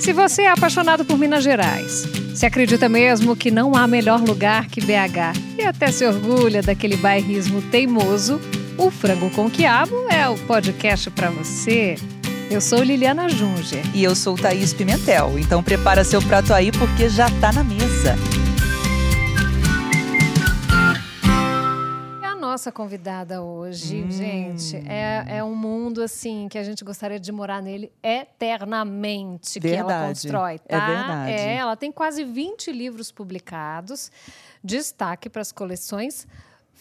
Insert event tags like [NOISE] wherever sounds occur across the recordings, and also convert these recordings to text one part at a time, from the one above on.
Se você é apaixonado por Minas Gerais, se acredita mesmo que não há melhor lugar que BH e até se orgulha daquele bairrismo teimoso, o Frango com Quiabo é o podcast para você. Eu sou Liliana Junger. E eu sou Thaís Pimentel. Então prepara seu prato aí porque já tá na mesa. Nossa convidada hoje, hum. gente, é, é um mundo assim que a gente gostaria de morar nele eternamente, verdade. que ela constrói, tá? É verdade. É, ela tem quase 20 livros publicados, destaque para as coleções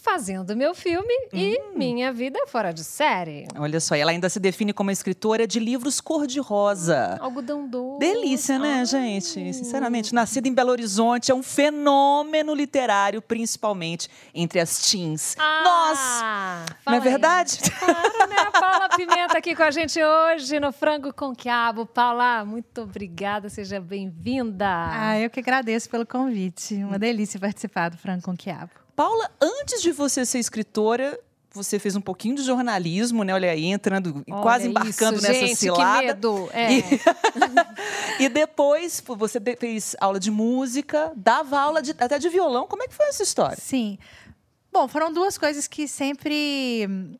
fazendo meu filme hum. e minha vida fora de série. Olha só, ela ainda se define como escritora de livros cor-de-rosa. Algodão doce. Delícia, né, Ai. gente? Sinceramente, nascida em Belo Horizonte, é um fenômeno literário, principalmente entre as teens. Ah, Nós! Não é verdade? É claro, né? Paula [LAUGHS] Pimenta aqui com a gente hoje no Frango com Quiabo. Paula, muito obrigada, seja bem-vinda. Ah, eu que agradeço pelo convite. Uma delícia participar do Frango com Quiabo. Paula, antes de você ser escritora, você fez um pouquinho de jornalismo, né? Olha aí, entrando, Olha quase embarcando isso, nessa gente, cilada. Que medo. É. E, [LAUGHS] e, depois você fez aula de música, dava aula de, até de violão. Como é que foi essa história? Sim. Bom, foram duas coisas que sempre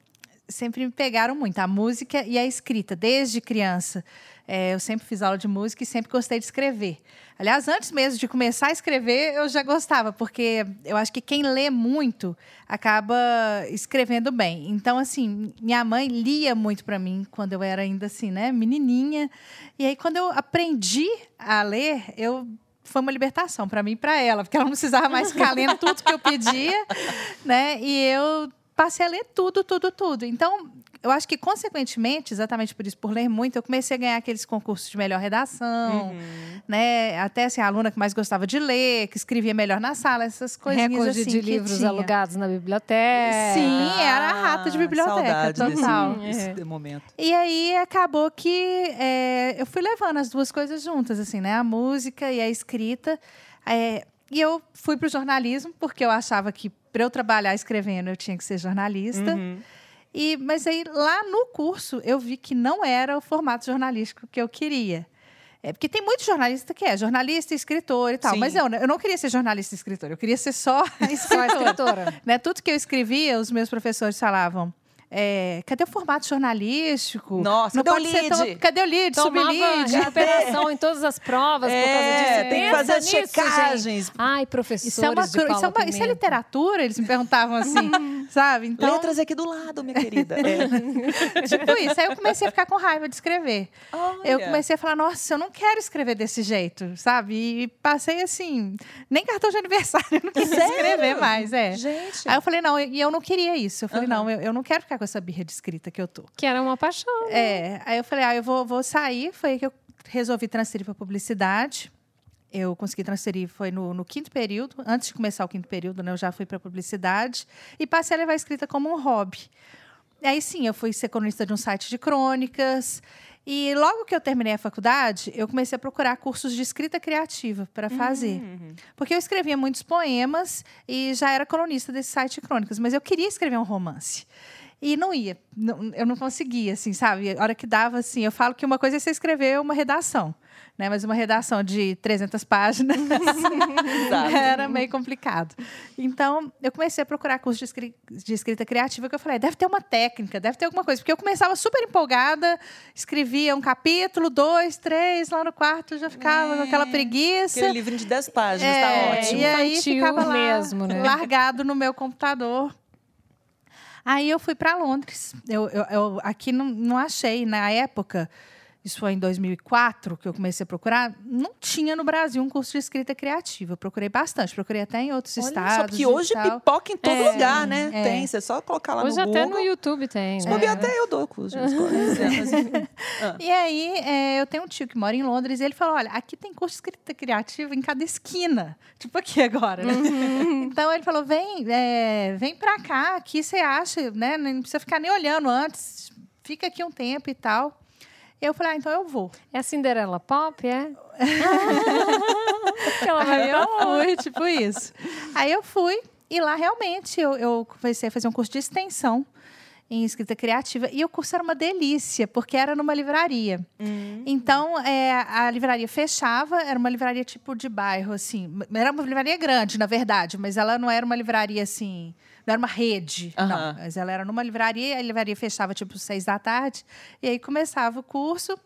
sempre me pegaram muito, a música e a escrita, desde criança. É, eu sempre fiz aula de música e sempre gostei de escrever. Aliás, antes mesmo de começar a escrever, eu já gostava, porque eu acho que quem lê muito acaba escrevendo bem. Então, assim, minha mãe lia muito para mim quando eu era ainda assim, né, menininha. E aí, quando eu aprendi a ler, eu foi uma libertação para mim e para ela, porque ela não precisava mais ficar lendo tudo que eu pedia, né? E eu passei a ler tudo, tudo, tudo. Então, eu acho que, consequentemente, exatamente por isso, por ler muito, eu comecei a ganhar aqueles concursos de melhor redação, uhum. né? Até assim, a aluna que mais gostava de ler, que escrevia melhor na sala, essas coisinhas Recorde assim. de livros tinha. alugados na biblioteca. Sim, era a rata de biblioteca, total. Desse, desse momento. E aí acabou que é, eu fui levando as duas coisas juntas, assim, né? A música e a escrita. É, e eu fui para o jornalismo, porque eu achava que para eu trabalhar escrevendo eu tinha que ser jornalista. Uhum. E, mas aí, lá no curso, eu vi que não era o formato jornalístico que eu queria. É, porque tem muito jornalista que é jornalista, escritor e tal. Sim. Mas eu, eu não queria ser jornalista e escritor, eu queria ser só [LAUGHS] escritora. Né? Tudo que eu escrevia, os meus professores falavam. É, cadê o formato jornalístico? Nossa, não cadê o lead? Tão, cadê o lead? Tomava recuperação em todas as provas é, por causa disso. Tem que fazer as checagens. Gente. Ai, professores isso é, uma, isso, é uma, isso é literatura? Eles me perguntavam assim, [LAUGHS] sabe? Então, Letras aqui do lado, minha querida. É. [LAUGHS] tipo isso. Aí eu comecei a ficar com raiva de escrever. Olha. Eu comecei a falar, nossa, eu não quero escrever desse jeito, sabe? E passei assim, nem cartão de aniversário [LAUGHS] eu não Sério? escrever mais. É. Gente. Aí eu falei, não, e eu não queria isso. Eu falei, uhum. não, eu, eu não quero ficar com essa birra de escrita que eu tô. Que era uma paixão. Né? É. Aí eu falei, ah, eu vou, vou sair. Foi aí que eu resolvi transferir para publicidade. Eu consegui transferir, foi no, no, quinto período. Antes de começar o quinto período, né, eu já fui para publicidade. E passei a levar a escrita como um hobby. Aí sim, eu fui ser colunista de um site de crônicas. E logo que eu terminei a faculdade, eu comecei a procurar cursos de escrita criativa para fazer. Uhum. Porque eu escrevia muitos poemas e já era colunista desse site de crônicas, mas eu queria escrever um romance. E não ia. Não, eu não conseguia, assim, sabe? A hora que dava, assim, eu falo que uma coisa é você escrever uma redação, né? Mas uma redação de 300 páginas [LAUGHS] [LAUGHS] era meio complicado. Então, eu comecei a procurar curso de, escri de escrita criativa, que eu falei, deve ter uma técnica, deve ter alguma coisa. Porque eu começava super empolgada, escrevia um capítulo, dois, três, lá no quarto já ficava é, com aquela preguiça. Aquele livrinho de 10 páginas, tá é, tá ótimo. E aí ficava lá, mesmo, né? largado no meu computador Aí eu fui para Londres. Eu, eu, eu, aqui não, não achei, na época, isso foi em 2004 que eu comecei a procurar, não tinha no Brasil um curso de escrita criativa. Eu procurei bastante, procurei até em outros Olha estados. Só que hoje pipoca em todo é, lugar, né? É. Tem, você é só colocar lá hoje no Google. Hoje até no YouTube tem. né? até eu dou curso de [LAUGHS] escola. ah. E aí, é, eu tenho um tio que mora em Londres e ele falou: olha, aqui tem curso de escrita criativa em cada esquina. Tipo aqui agora, né? Uhum. [LAUGHS] então ele falou: vem, é, vem pra cá, aqui você acha, né? Não precisa ficar nem olhando antes, fica aqui um tempo e tal. Eu falei, ah, então eu vou. É a Cinderela Pop, é? [LAUGHS] Ela vai eu fui, tipo isso. Aí eu fui, e lá realmente eu, eu comecei a fazer um curso de extensão. em escrita criativa. E o curso era uma delícia, porque era numa livraria. Então, é, a livraria fechava, era uma livraria tipo de bairro, assim. Era uma livraria grande, na verdade, mas ela não era uma livraria assim. Não era uma rede, Aham. não. Mas ela era numa livraria, a livraria fechava tipo seis da tarde, e aí começava o curso.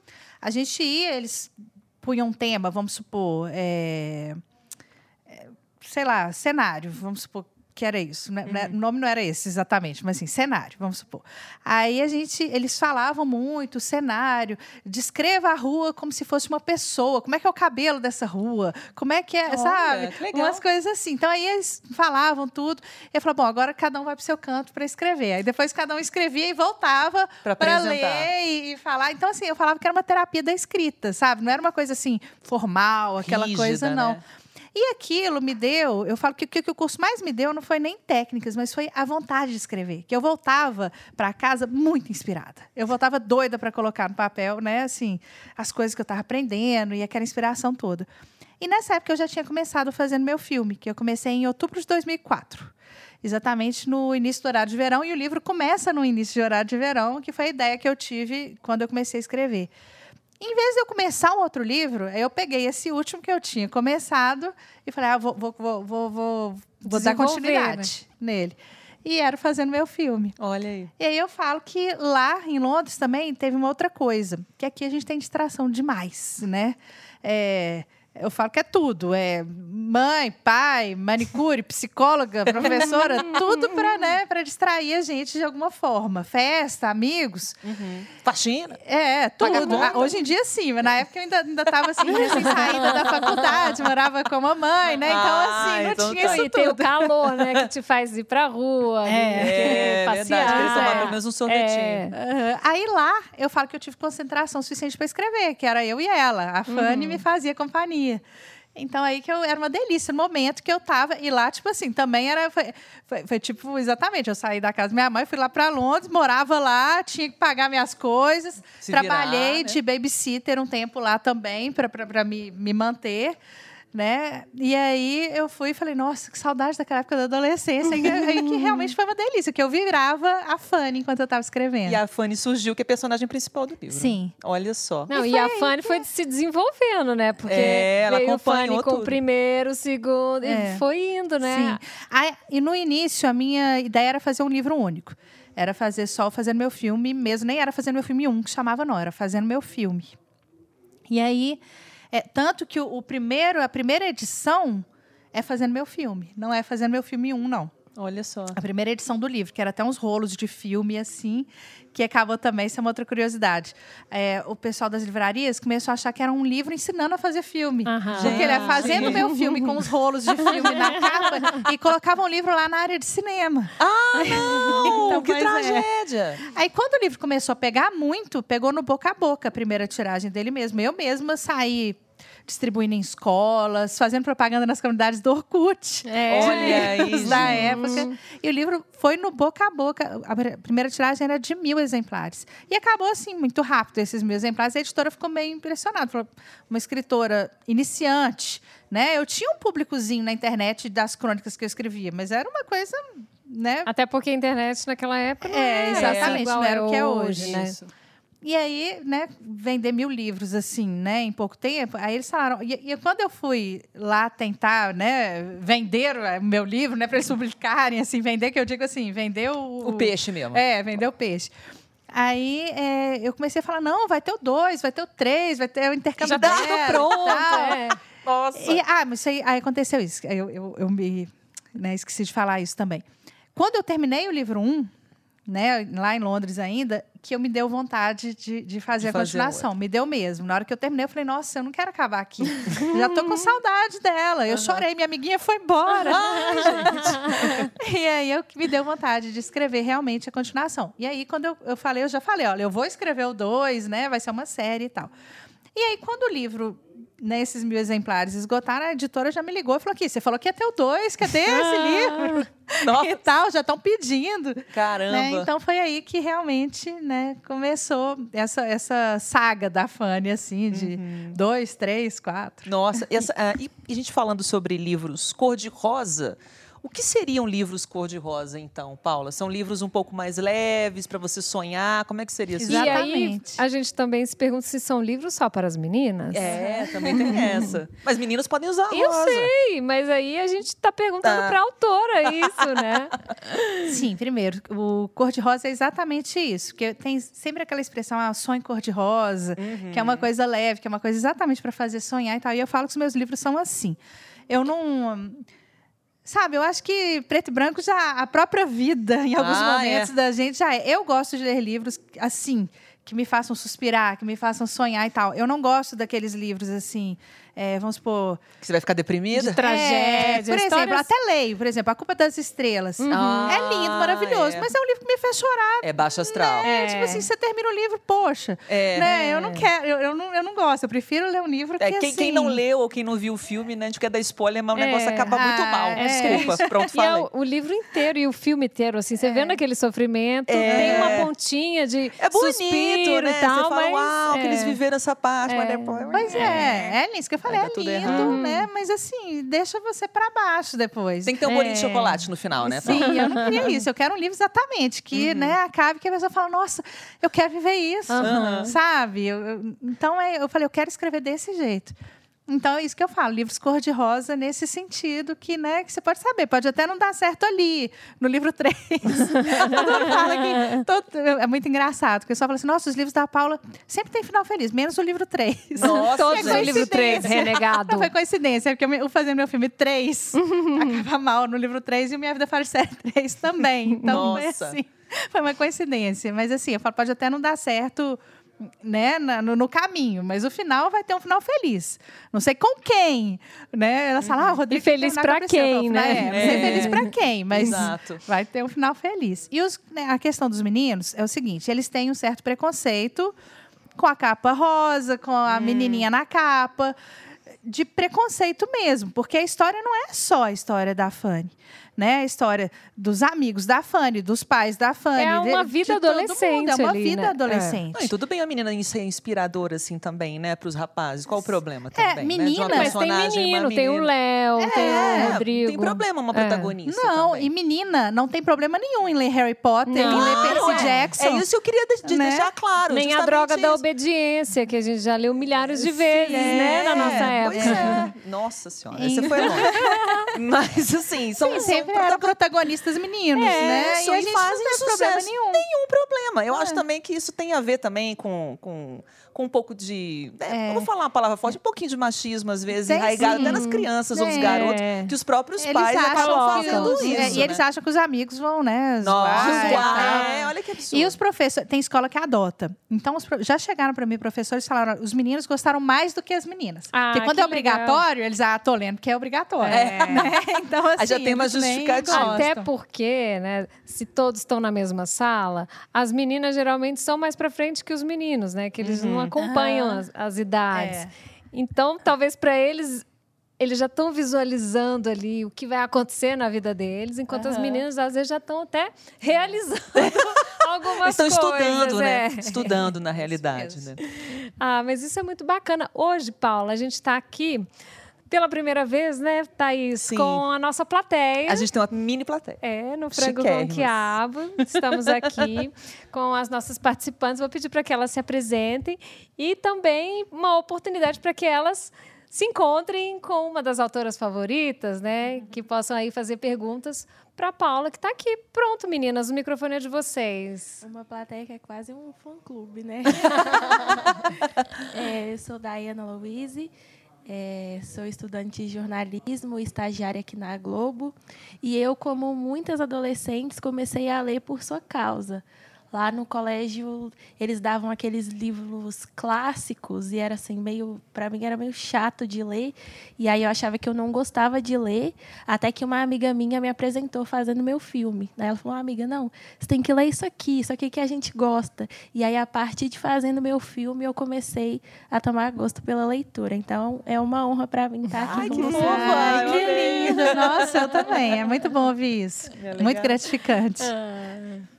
A gente ia, eles punham um tema, vamos supor, é, é, sei lá, cenário, vamos supor que era isso. né? Né? O nome não era esse exatamente, mas assim, cenário, vamos supor. Aí a gente, eles falavam muito, cenário, descreva a rua como se fosse uma pessoa, como é que é o cabelo dessa rua, como é que é, Olha, sabe? que legal. Umas coisas assim. Então aí eles falavam tudo. Eu falava, bom, agora cada um vai para o seu canto para escrever. Aí depois cada um escrevia e voltava para ler e, e falar. Então assim, eu falava que era uma terapia da escrita, sabe? Não era uma coisa assim formal, aquela Rígida, coisa não. né? E aquilo me deu, eu falo que o que o curso mais me deu não foi nem técnicas, mas foi a vontade de escrever. Que eu voltava para casa muito inspirada. Eu voltava doida para colocar no papel, né, assim, as coisas que eu estava aprendendo e aquela inspiração toda. E nessa época eu já tinha começado fazendo meu filme, que eu comecei em outubro de 2004. Exatamente no início do horário de verão, e o livro começa no início de horário de verão, que foi a ideia que eu tive quando eu comecei a escrever. Em vez de eu começar um outro livro, eu peguei esse último que eu tinha começado e falei, ah, vou, vou, vou, vou, dar continuidade nele. E era fazendo meu filme. Olha aí. E aí eu falo que lá em Londres também teve uma outra coisa, que aqui a gente tem distração demais, né? É, eu falo que é tudo, é mãe, pai, manicure, [LAUGHS] psicóloga, professora, [LAUGHS] tudo para né, para distrair a gente de alguma forma. Festa, amigos, Faxina. é, tudo. Ah, Hoje em dia, sim, mas na época eu ainda, ainda tava assim, [LAUGHS] recém-saída da faculdade, morava com a mamãe, né? Então, Ah, assim, não então tinha tá. isso e tem o tudo. calor, né? Que te faz ir pra rua, É. É, passear. verdade. Queria tomar é. pelo menos um sorvetinho. É. Aham. Aí lá, eu falo que eu tive concentração suficiente para escrever, que era eu e ela. A Fanny me fazia companhia. Então aí que eu era uma delícia no momento que eu tava e lá tipo assim também era foi, foi- foi, tipo exatamente eu saí da casa da minha mãe fui lá para Londres morava lá tinha que pagar minhas coisas Se virar, trabalhei né? de babysitter um tempo lá também para me, me manter né? E aí eu fui e falei, nossa, que saudade daquela época da adolescência. E aí que [LAUGHS] realmente foi uma delícia, que eu virava a Fanny enquanto eu estava escrevendo. E a Fanny surgiu, que é a personagem principal do livro. Sim. Olha só. Não, E e, a Fanny foi se desenvolvendo, né? Porque É, ela veio Fanny com tudo. o primeiro, o segundo, É. e foi indo, né? Sim. Aí, e no início, a minha ideia era fazer um livro único. Era fazer só fazendo meu filme mesmo. Nem era fazendo meu filme um, que chamava, não. Era fazendo meu filme. E aí, é, tanto que o, o primeiro, a primeira edição é fazendo meu filme. Não é fazendo meu filme um, não. Olha só. A primeira edição do livro, que era até uns rolos de filme assim, que acabou também, isso é uma outra curiosidade. É, o pessoal das livrarias começou a achar que era um livro ensinando a fazer filme. Aham. Porque ele é fazendo meu filme com os rolos de filme na [LAUGHS] capa e colocava um livro lá na área de cinema. Ah, não! [LAUGHS] Então, que é. tragédia! Aí, quando o livro começou a pegar muito, pegou no boca a boca a primeira tiragem dele mesmo. Eu mesma saí distribuindo em escolas, fazendo propaganda nas comunidades do Orkut. É. Olha [LAUGHS] Os da época. E o livro foi no boca a boca. A pr- primeira tiragem era de mil exemplares. E acabou assim, muito rápido, esses mil exemplares. A editora ficou meio impressionada. Falou, uma escritora iniciante, né? Eu tinha um públicozinho na internet das crônicas que eu escrevia, mas era uma coisa, né? Até porque a internet naquela época não É, era exatamente, igual não era o que é hoje, né? Isso. E aí, né, vender mil livros assim, né, em pouco tempo. Aí eles falaram. E, e quando eu fui lá tentar, né, vender o meu livro, né, para eles publicarem, assim, vender, que eu digo assim, vender o. O peixe mesmo. É, vender o peixe. Aí é, eu comecei a falar: não, vai ter o dois, vai ter o três, vai ter o intercâmbio Já tá pronto, é. Nossa. E, ah, mas isso aí, aí aconteceu isso. Eu, eu, eu me né, esqueci de falar isso também. Quando eu terminei o livro 1, um, né, lá em Londres ainda, que eu me deu vontade de, de fazer De a fazer continuação. Me deu mesmo. Na hora que eu terminei, eu falei, nossa, eu não quero acabar aqui. Já tô com saudade dela. Eu chorei, minha amiguinha foi embora. [LAUGHS] [LAUGHS] e aí eu me deu vontade de escrever realmente a continuação. E aí, quando eu, eu falei, eu já falei, olha, eu vou escrever o 2, né? Vai ser uma série e tal. E aí, quando o livro, nesses mil exemplares, esgotaram, a editora já me ligou e falou aqui, você falou que ia ter o dois, cadê esse livro? [LAUGHS] Nossa. e tal, já estão pedindo. Caramba. Né? Então foi aí que realmente né, começou essa, essa saga da Fanny, assim, de Uhum. dois, três, quatro. Nossa, essa, ah, e, e a gente falando sobre livros cor-de-rosa, O que seriam livros cor-de-rosa, então, Paula? São livros um pouco mais leves para você sonhar? Como é que seria isso? E aí, Exatamente. a gente também se pergunta se são livros só para as meninas. É, também tem essa. [LAUGHS] Mas meninos podem usar Eu rosa. sei, mas aí a gente está perguntando Tá. para a autora isso, né? [LAUGHS] Sim, primeiro, o cor-de-rosa é exatamente isso. Porque tem sempre aquela expressão, ah, sonho cor-de-rosa, que é uma coisa leve, que é uma coisa exatamente para fazer sonhar e tal. E eu falo que os meus livros são assim. Eu não. Sabe, eu acho que preto e branco já. A própria vida, em alguns Ah, momentos é. da gente, já é. Eu gosto de ler livros assim, que me façam suspirar, que me façam sonhar e tal. Eu não gosto daqueles livros assim. É, vamos supor. Que você vai ficar deprimida? De tragédia, É, por exemplo, até leio, por exemplo, A Culpa das Estrelas. Ah, É lindo, maravilhoso, é. mas é um livro que me fez chorar. É baixo astral. É, tipo assim, você termina o livro, poxa. É. Né? Eu não quero, eu, eu não, eu não gosto. Eu prefiro ler um livro que É, quem, assim... quem não leu ou quem não viu o filme, né, a gente quer dar spoiler, mas o É. negócio acaba muito Ah, mal. é. Desculpa, [LAUGHS] pronto, E é falei. o, o livro inteiro e o filme inteiro, assim, você vendo aquele sofrimento, É. tem uma pontinha de É bonito, suspiro né? e tal, você fala, mas uau, que é. eles viveram essa parte, mas depois... Pois é, é, isso que eu falei, é lindo, errado. né? Mas assim, deixa você pra baixo depois. Tem que ter um bolinho de É. chocolate no final, né? Sim, eu não queria isso. Eu quero um livro exatamente que, Uhum. né, acabe que a pessoa fala, nossa, eu quero viver isso, Aham. sabe? Eu- eu- então é, eu falei, eu quero escrever desse jeito. Então é isso que eu falo, livros cor-de-rosa nesse sentido que, né, que você pode saber, pode até não dar certo ali, no livro [LAUGHS] 3. Todo mundo fala todo- é muito engraçado, porque o pessoal fala assim, nossa, os livros da Paula sempre tem final feliz, menos o livro 3. Nossa, [LAUGHS] Todos gente. o livro 3, coincidência. renegado. Não [LAUGHS] foi coincidência, é porque eu fazendo meu filme 3 acaba mal no livro 3 e o Minha Vida Fora de Série 3 também. Então foi Nossa. assim. Foi uma coincidência. Mas assim, eu falo, pode até não dar certo. Né, no, no caminho, mas o final vai ter um final feliz. Não sei com quem, né? Ela fala, ah, o Rodrigo E feliz não tem nada pra a ver, quem, né? É, não sei É. feliz pra quem, mas Exato. vai ter um final feliz. E os- né, a questão dos meninos é o seguinte: eles têm um certo preconceito com a capa rosa, com a menininha na capa, de preconceito mesmo, porque a história não é só a história da Fanny. Né? A história dos amigos da Fanny, dos pais da Fanny. É de- uma de vida todo mundo. adolescente É uma ali, vida né? adolescente. Não, e tudo bem a menina em ser inspiradora assim também, né, para os rapazes. Qual o problema também? né, de uma menina- Mas tem menino, tem o. Léo, tem o É, Rodrigo. tem problema uma É. protagonista Não, também. e menina, não tem problema nenhum em ler Harry Potter, em Não, ler Percy é. Jackson. É isso que eu queria de- de Né? deixar claro. Nem a droga da isso. obediência, que a gente já leu milhares de Sim, vezes, né, é, na nossa pois época. é. Nossa senhora, você foi longe. [LAUGHS] Mas assim, são, Sim, são sempre eram protagonistas meninos, né? Isso, E a gente fazem não problema sucesso. nenhum. Nenhum problema. Eu É. acho também que isso tem a ver também com, com, com um pouco de. né, É. Vou falar uma palavra forte, um pouquinho de machismo, às vezes, Tem enraigado sim. até nas crianças ou nos É. garotos, que os próprios Eles pais acabam fazendo os- isso. é, e eles né? acham que os amigos vão, né? Nossa, e é, olha que absurdo. E os professores, tem escola que adota. Então, os já chegaram para mim professores e falaram: os meninos gostaram mais do que as meninas. Ah, porque quando que é obrigatório, eles, ah, tô lendo porque é obrigatório. É. [LAUGHS] Né? Então, assim. Aí já tem uma justificativa. Até porque, né, se todos estão na mesma sala, as meninas geralmente são mais pra frente que os meninos, né? Que eles não acompanham as, as idades. É. Então, talvez pra eles eles já estão visualizando ali o que vai acontecer na vida deles, enquanto as Aham. meninas às vezes já estão até realizando [LAUGHS] algumas Eles estão coisas. estudando, né? é. Estudando na realidade, né? Ah, mas isso é muito bacana. Hoje, Paula, a gente está aqui pela primeira vez, né, Thaís, Sim. com a nossa plateia. A gente tem uma mini plateia. É, no Frango com. Quiabo. Estamos aqui [LAUGHS] com as nossas participantes. Vou pedir para que elas se apresentem e também uma oportunidade para que elas se encontrem com uma das autoras favoritas, né? Que possam aí fazer perguntas para Paula, que está aqui. Pronto, meninas, o microfone é de vocês. Uma plateia que é quase um fã-clube, né? [LAUGHS] É, eu sou Dayana Louise, é, sou estudante de jornalismo, estagiária aqui na Globo. E eu, como muitas adolescentes, comecei a ler por sua causa. Lá no colégio, eles davam aqueles livros clássicos e era assim, meio. Para mim, era meio chato de ler. E aí eu achava que eu não gostava de ler, até que uma amiga minha me apresentou fazendo meu filme. Daí ela falou: "Ah, amiga, não, você tem que ler isso aqui, isso aqui que a gente gosta. E aí, a partir de fazendo meu filme, eu comecei a tomar gosto pela leitura. Então, é uma honra para mim estar aqui Ai, com que vocês. Ai, que lindo! Nossa, eu também. É muito bom ouvir isso. É muito gratificante.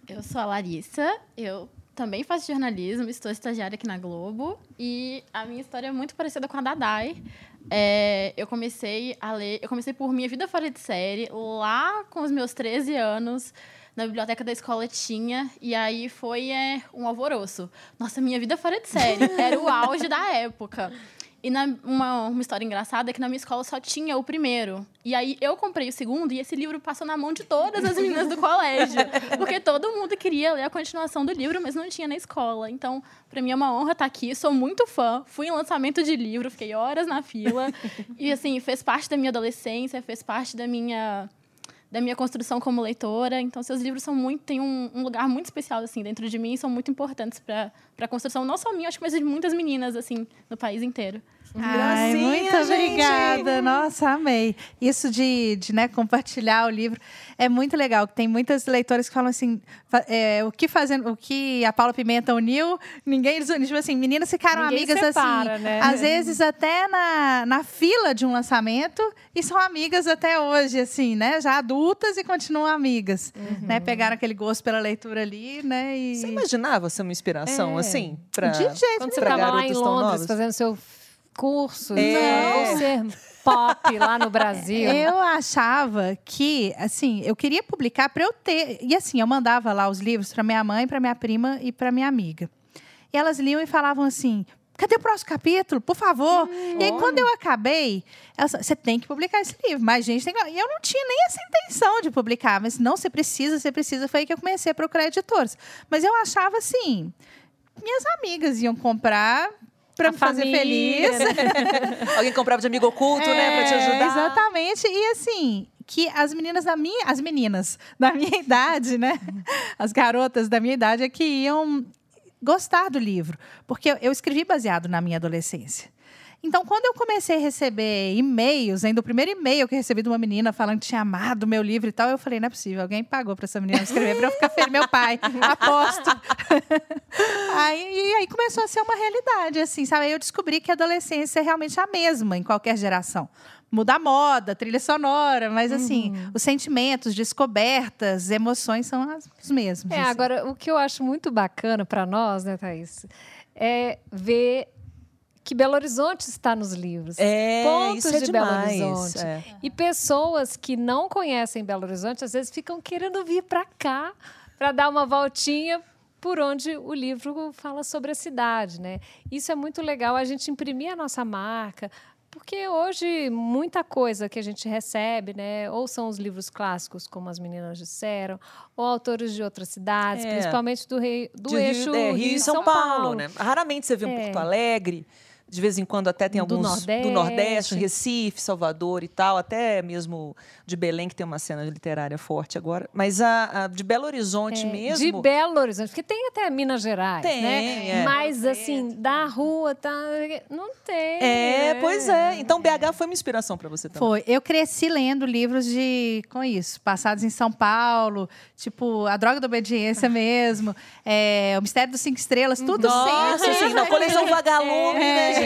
Eu sou a Larissa, eu também faço jornalismo, estou estagiária aqui na Globo e a minha história é muito parecida com a da Dai. é, eu comecei a ler. Eu comecei por Minha Vida Fora de Série, lá com os meus 13 anos. Na biblioteca da escola tinha, e aí foi é, um alvoroço. Nossa, minha vida fora de série. [LAUGHS] Era o auge da época. E na, uma, uma história engraçada é que na minha escola só tinha o primeiro. E aí eu comprei o segundo e esse livro passou na mão de todas as meninas do colégio. [LAUGHS] Porque todo mundo queria ler a continuação do livro, mas não tinha na escola. Então, para mim é uma honra estar aqui. Sou muito fã. Fui em lançamento de livro, fiquei horas na fila. [LAUGHS] E assim, fez parte da minha adolescência, fez parte da minha da minha construção como leitora. Então, seus livros são muito têm um, um lugar muito especial assim dentro de mim e são muito importantes para a construção não só minha, acho que mas de muitas meninas assim no país inteiro. Ai, Gracinha, muito gente. obrigada. Nossa, amei. Isso de, de né, compartilhar o livro é muito legal. Tem muitas leitoras que falam assim: é, o que fazendo, o que a Paula Pimenta uniu, ninguém desuniu. Tipo assim, meninas ficaram Ninguém amigas separa, assim. né? Às vezes até na, na fila de um lançamento e são amigas até hoje, assim, né? Já adultas e continuam amigas. Né? Pegaram aquele gosto pela leitura ali, né? E... Você imaginava ser uma inspiração, É. assim? Pra... De jeito Quando você estava lá em Londres novas? fazendo seu curso, É. ser pop lá no Brasil. Eu achava que, assim, eu queria publicar para eu ter. E assim, eu mandava lá os livros para minha mãe, para minha prima e para minha amiga. E elas liam e falavam assim: cadê o próximo capítulo? Por favor. e aí, quando eu acabei, você tem que publicar esse livro. Mas, gente, tem que... E eu não tinha nem essa intenção de publicar. Mas, não, você precisa, você precisa. Foi aí que eu comecei a procurar editores. Mas eu achava assim: minhas amigas iam comprar para A me fazer família, feliz. né? [LAUGHS] Alguém comprava de amigo oculto, né? Pra te É, ajudar. Exatamente. E assim, que as meninas da minha, as meninas da minha [LAUGHS] idade, né? As garotas da minha idade é que iam gostar do livro, porque eu escrevi baseado na minha adolescência. Então, quando eu comecei a receber e-mails, ainda o primeiro e-mail que eu recebi de uma menina falando que tinha amado o meu livro e tal, eu falei, não é possível, alguém pagou para essa menina escrever para eu ficar feliz, meu pai, aposto. [LAUGHS] aí, e aí começou a ser uma realidade, assim, sabe? Aí eu descobri que a adolescência é realmente a mesma em qualquer geração. Muda a moda, trilha sonora, mas assim, os sentimentos, descobertas, emoções são as- os mesmos. É, assim. agora, o que eu acho muito bacana para nós, né, Thaís, é ver que Belo Horizonte está nos livros. É, Pontos é de Belo demais. Horizonte. é. E pessoas que não conhecem Belo Horizonte, às vezes ficam querendo vir para cá para dar uma voltinha por onde o livro fala sobre a cidade, né? Isso é muito legal, a gente imprimir a nossa marca, porque hoje muita coisa que a gente recebe, né, ou são os livros clássicos, como as meninas disseram, ou autores de outras cidades, É. principalmente do, rei, do De eixo Rio, é, Rio e São, Paulo, né? Raramente você vê um É. Porto Alegre. De vez em quando até tem Do alguns Nordeste. do Nordeste, Recife, Salvador e tal, até mesmo de Belém, que tem uma cena literária forte agora. Mas a, a de Belo Horizonte É, mesmo. De Belo Horizonte, porque tem até Minas Gerais, Tem, né? é. Mas assim, da rua, tá, não tem. É, né? pois é. Então BH foi uma inspiração para você também. Foi. Eu cresci lendo livros de com isso, passados em São Paulo, tipo A Droga da Obediência [LAUGHS] mesmo, é, O Mistério dos Cinco Estrelas, tudo Nossa, sempre. assim, na coleção [LAUGHS] Vagalume, É. né, gente?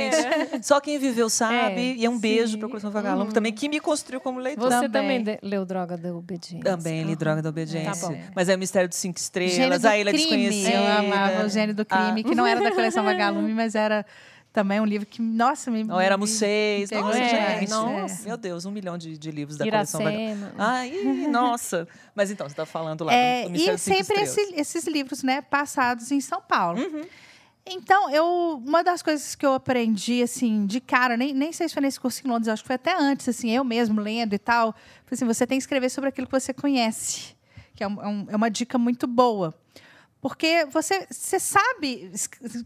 Só quem viveu sabe. É, e é um beijo sim. para a coleção Vagalume também, que me construiu como leitor. Você Também. leu Droga da Obediência. Também li Droga da Tá Obediência. bom. Mas é o Mistério dos Cinco Estrelas, a Ilha Crime. Desconhecida. Eu amava o Gênio do Crime, Ah. que não era da coleção [LAUGHS] Vagalume, mas era também um livro que, nossa, me. Não, éramos seis. Nossa, É, gente. nossa. Meu Deus, um milhão de, de livros da coleção Vagalume. Iracema. Ai, [LAUGHS] nossa. Mas então, você está falando lá É, do Mistério e dos Cinco sempre Estrelas. esse- esses livros, né, passados em São Paulo. Uhum. Então, eu, uma das coisas que eu aprendi, assim, de cara, nem, nem sei se foi nesse curso em Londres, acho que foi até antes, assim, eu mesmo lendo e tal, foi assim, você tem que escrever sobre aquilo que você conhece, que é, um- é é uma dica muito boa. Porque você, você sabe,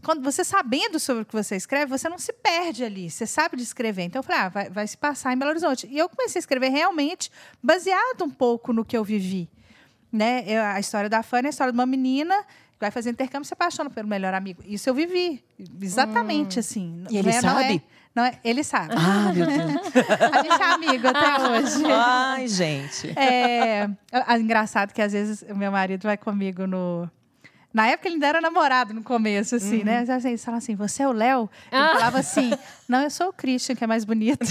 quando você sabendo sobre o que você escreve, você não se perde ali, você sabe de escrever. Então eu falei, ah, vai, vai se passar em Belo Horizonte. E eu comecei a escrever realmente baseado um pouco no que eu vivi. Né? Eu- a história da Fanny é a história de uma menina vai fazer intercâmbio e se apaixona pelo melhor amigo. Isso eu vivi, exatamente assim. E ele Não é- não é- sabe? não é- ele sabe. Ah, meu Deus. [LAUGHS] A gente é amigo até hoje. Ai, gente. É, é engraçado que às vezes o meu marido vai comigo no. Na época ele ainda era namorado no começo, assim, né? Às vezes Ele fala assim: você é o Léo? Ele Ah. falava assim: [LAUGHS] não, eu sou o Christian, que é mais bonito.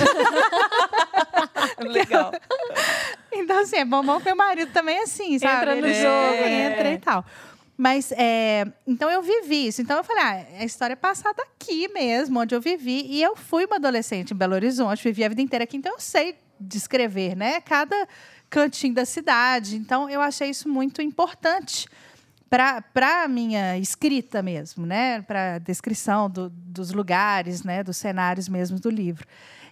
Legal. então, assim, é bom, bom que meu marido também é assim, sabe? Entra no Ele jogo, entra né? e tal. Mas, é, então eu vivi isso. Então eu falei, ah, a história é passada aqui mesmo, onde eu vivi. E eu fui uma adolescente em Belo Horizonte, vivi a vida inteira aqui, então eu sei descrever, né? Cada cantinho da cidade. Então eu achei isso muito importante para a minha escrita mesmo, né? Para a descrição do, dos lugares, né? Dos cenários mesmo do livro.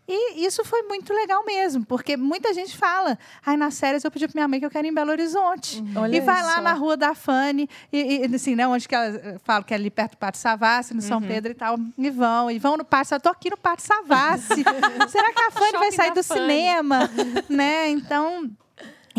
E isso foi muito legal mesmo, porque muita gente fala, ai, nas séries eu pedi para minha mãe que eu quero ir em Belo Horizonte. Uhum. e vai lá na rua da Fanny, e, e, assim, né, onde que ela fala que é ali perto do Pátio Savassi, no São uhum. Pedro e tal, e vão, e vão no Pátio, eu tô aqui no Pátio Savassi. [LAUGHS] Será que a Fanny vai sair do Fanny. cinema? [LAUGHS] né? Então,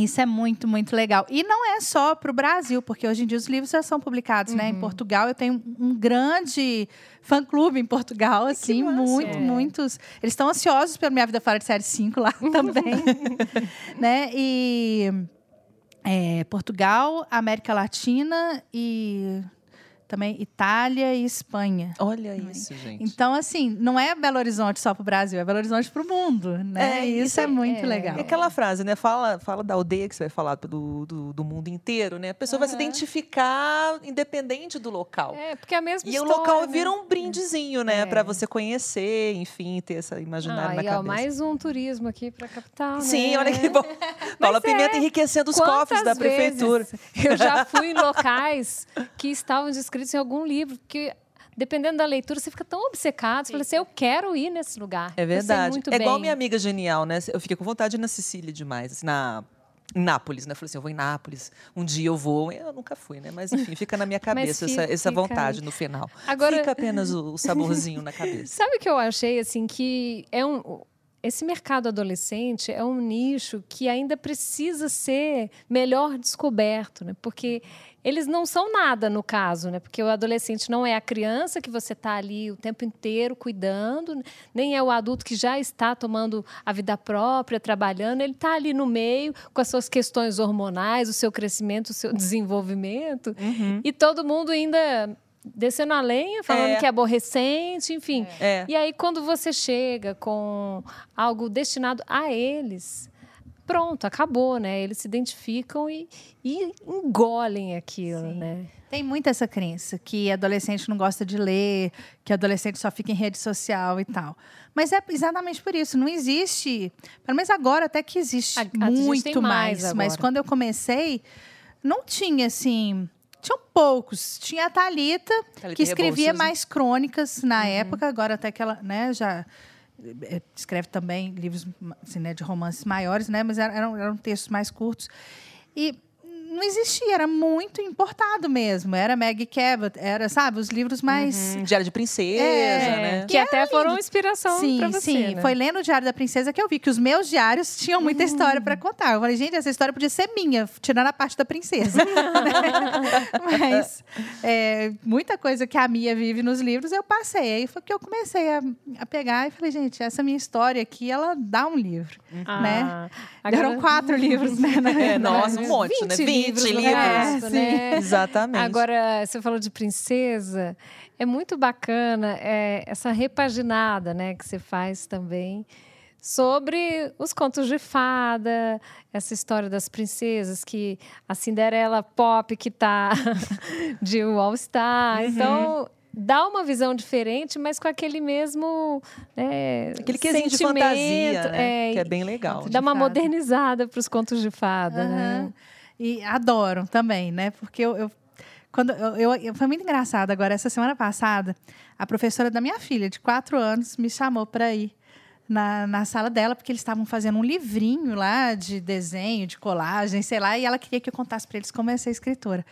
isso é muito, muito legal. E não é só para o Brasil, porque hoje em dia os livros já são publicados, uhum. né? Em uhum. Portugal, eu tenho um grande fã-clube em Portugal, assim, muito, é. muitos. Eles estão ansiosos pela minha vida fora de série 5 lá [LAUGHS] também. [LAUGHS] né? E é, Portugal, América Latina e também Itália e Espanha. Olha também. isso, gente. Então, assim, não é Belo Horizonte só para o Brasil, é Belo Horizonte para o mundo, né? É, isso, isso é, é, muito é. legal. É aquela frase, né? Fala, fala da aldeia que você vai falar do, do, do mundo inteiro, né? A pessoa uhum. vai se identificar independente do local. É, porque é a mesma e história. E o local né? vira um brindezinho, né? É. Para você conhecer, enfim, ter essa imaginária ah, na e, cabeça. Ó, mais um turismo aqui para a capital, Sim, né? olha que bom. [LAUGHS] Paula Pimenta enriquecendo os cofres da prefeitura. Eu já fui em locais que estavam descritos em algum livro porque dependendo da leitura, você fica tão obcecado. Você fala assim, eu quero ir nesse lugar. É verdade. é bem. igual minha amiga genial, né? Eu fiquei com vontade de ir na Sicília demais, assim, na em Nápoles, né? Eu falei assim, eu vou em Nápoles, um dia eu vou. Eu nunca fui, né? Mas enfim, fica na minha [LAUGHS] cabeça fica, essa, essa vontade no final. Agora... Fica apenas o, o saborzinho na [LAUGHS] cabeça. Sabe o que eu achei, assim, que é um esse mercado adolescente é um nicho que ainda precisa ser melhor descoberto, né? Porque eles não são nada no caso, né? Porque o adolescente não é a criança que você está ali o tempo inteiro cuidando, nem é o adulto que já está tomando a vida própria, trabalhando. Ele está ali no meio com as suas questões hormonais, o seu crescimento, o seu [LAUGHS] desenvolvimento. Uhum. E todo mundo ainda descendo a lenha, falando é. que é aborrecente, enfim. É. E aí, quando você chega com algo destinado a eles, pronto, acabou, né? Eles se identificam e, e engolem aquilo, Sim. né? Tem muito essa crença que adolescente não gosta de ler, que adolescente só fica em rede social e tal. Mas é exatamente por isso. Não existe, pelo menos agora até que existe a, muito mais. mais mas quando eu comecei, não tinha assim. Tinham poucos. Tinha a Thalita, Thalita que escrevia mais crônicas na uhum. época, agora até que ela né, já escreve também livros assim, né, de romances maiores, né, mas eram, eram textos mais curtos. E não existia, era muito importado mesmo. Era Maggie Cabot, era, sabe, os livros mais. Uhum, Diário de Princesa, é, né? Que, até foram inspiração sim, pra você. Sim, né? foi lendo o Diário da Princesa que eu vi que os meus diários tinham muita uhum. história para contar. Eu falei, gente, essa história podia ser minha, tirando a parte da princesa. [LAUGHS] Mas é, muita coisa que a Mia vive nos livros eu passei. Aí foi que eu comecei a, a, pegar e falei, gente, essa minha história aqui, ela dá um livro. Uhum. Né? Ah, agora... Eram quatro livros, né? É, nossa, um monte, 20 né? 20 livros. livros. Resto, né? Exatamente. Agora, você falou de princesa. É muito bacana é, essa repaginada né, que você faz também sobre os contos de fada, essa história das princesas, que a Cinderela pop que tá [LAUGHS] de All Star. Uhum. Então, dá uma visão diferente, mas com aquele mesmo é, aquele quesinho de fantasia, né? é, que é bem legal. Dá uma modernizada para os contos de fada, uhum. né? E adoram também, né? Porque eu, eu quando eu, eu, foi muito engraçado agora essa semana passada a professora da minha filha de quatro anos me chamou para ir na, na sala dela porque eles estavam fazendo um livrinho lá de desenho de colagem sei lá e ela queria que eu contasse para eles como é ser escritora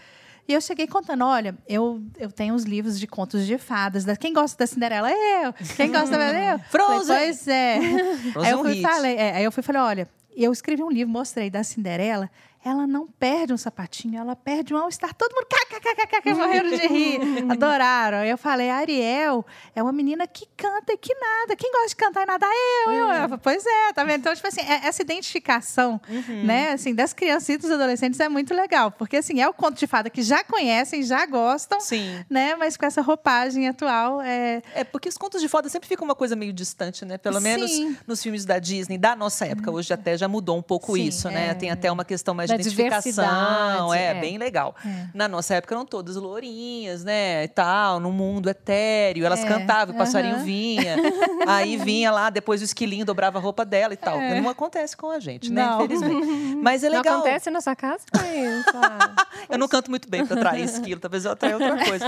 e eu cheguei contando, olha, eu, eu tenho os livros de contos de fadas. Da, quem gosta da Cinderela? Eu. Quem gosta da eu. [LAUGHS] Frozen. Falei, pois é. [LAUGHS] aí eu fui, falei, é, aí eu fui falei, olha, eu escrevi um livro, mostrei da Cinderela ela não perde um sapatinho, ela perde um all-star. Todo mundo kkkk, morrendo de rir. [LAUGHS] Adoraram. Aí eu falei, Ariel é uma menina que canta e que nada. Quem gosta de cantar e nada? Eu, eu. eu. Pois é, tá vendo? Então, tipo assim, é, essa identificação, uhum. né, assim, das crianças e dos adolescentes é muito legal. Porque, assim, é o conto de fada que já conhecem, já gostam. Sim. Né? Mas com essa roupagem atual é... É, porque os contos de fada sempre ficam uma coisa meio distante, né? Pelo Sim. menos nos filmes da Disney, da nossa época. Hoje até já mudou um pouco Sim, isso, né? é. né? Tem até uma questão mais de identificação. É, é, bem legal. É. Na nossa época eram todas lourinhas, né? E tal, no mundo etéreo. Elas é. cantavam, o passarinho uhum. vinha. aí vinha lá, depois o esquilinho dobrava a roupa dela e tal. É. Não acontece com a gente, né? Não. Infelizmente. Mas é legal. Não acontece na sua casa? [LAUGHS] eu não canto muito bem para atrair esquilo, talvez eu atraia outra coisa.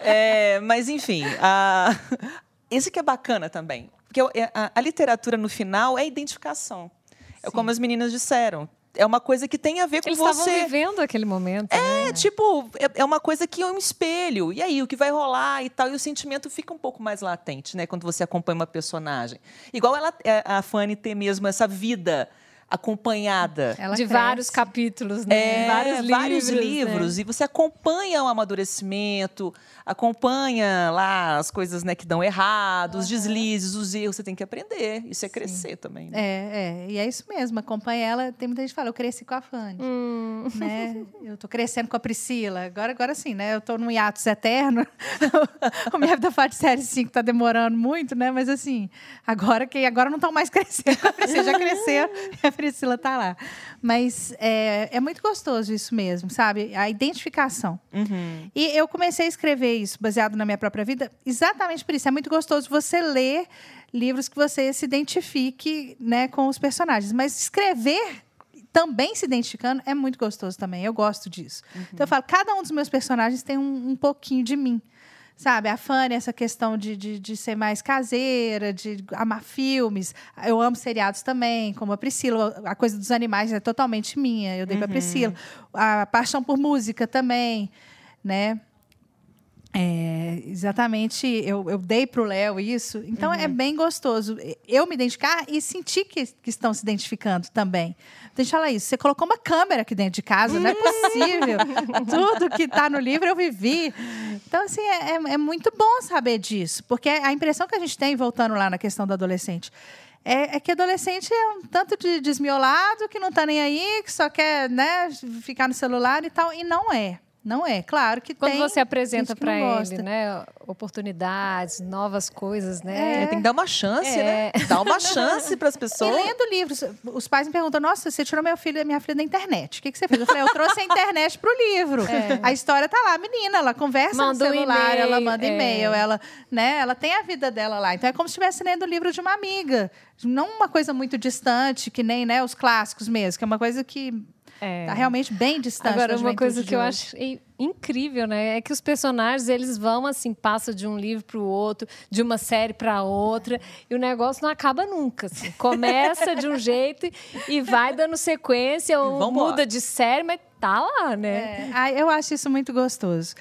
É, mas, enfim, a... esse que é bacana também. Porque a, a literatura, no final, é identificação. É como as meninas disseram é uma coisa que tem a ver com Eles você. Eles vivendo aquele momento. É, né? tipo, é, é, uma coisa que é um espelho. E aí, o que vai rolar e tal. E o sentimento fica um pouco mais latente, né? Quando você acompanha uma personagem. Igual ela, é, a Fanny ter mesmo essa vida acompanhada. Ela de cresce. vários capítulos, né? É, vários livros. Vários livros né? E você acompanha o amadurecimento, acompanha lá as coisas né, que dão errado, uhum. os deslizes, os erros. Você tem que aprender. Isso é crescer Sim. também. Né? É, é. E é isso mesmo. Acompanha ela. Tem muita gente que fala, eu cresci com a Fanny. Hum. Né? Eu tô crescendo com a Priscila. Agora, agora sim, né? Eu tô num hiatus eterno. [LAUGHS] o minha vida faz série 5 tá demorando muito, né? Mas assim, agora que agora não estão mais [LAUGHS] crescendo com a Priscila. Já cresceram. Priscila tá lá. Mas é, é muito gostoso isso mesmo, sabe? A identificação. Uhum. E eu comecei a escrever isso, baseado na minha própria vida, exatamente por isso. É muito gostoso você ler livros que você se identifique né, com os personagens. Mas escrever também se identificando é muito gostoso também. Eu gosto disso. Uhum. Então eu falo, cada um dos meus personagens tem um, um pouquinho de mim sabe? A Fanny, essa questão de, de, de, ser mais caseira, de amar filmes. Eu amo seriados também, como a Priscila. A coisa dos animais é totalmente minha, eu dei uhum. para Priscila. A paixão por música também, né? É, exatamente, eu, eu dei para o Léo isso. Então é uhum. é bem gostoso eu me identificar e sentir que, que estão se identificando também. Deixa eu falar isso. Você colocou uma câmera aqui dentro de casa, não é possível. Tudo que está no livro eu vivi. Então, assim, é, é, é muito bom saber disso, porque a impressão que a gente tem, voltando lá na questão do adolescente, é, é, que adolescente é um tanto de desmiolado que não está nem aí, que só quer né, ficar no celular e tal. E não é. Não é, claro que Quando tem. Quando você apresenta para ele, né, oportunidades, novas coisas, né? É. Tem que dar uma chance, é. né? Dar uma [LAUGHS] chance para as pessoas. E lendo livros, os pais me perguntam: "Nossa, você tirou meu filho, minha filha da internet? O que, que você fez?" Eu falei: "Eu trouxe a internet para o livro. É. A história tá lá, a menina, ela conversa manda no celular, um ela manda é. e-mail, ela, né, ela tem a vida dela lá. Então é como se estivesse lendo o livro de uma amiga, não uma coisa muito distante, que nem, né, os clássicos mesmo, que é uma coisa que é. Tá realmente bem distante Agora, uma coisa que eu acho incrível, né? É que os personagens, eles vão assim, passam de um livro para o outro, de uma série para outra, e o negócio não acaba nunca. Assim. Começa de um [LAUGHS] jeito e vai dando sequência, ou muda de série, mas tá lá, né? É. eu acho isso muito gostoso.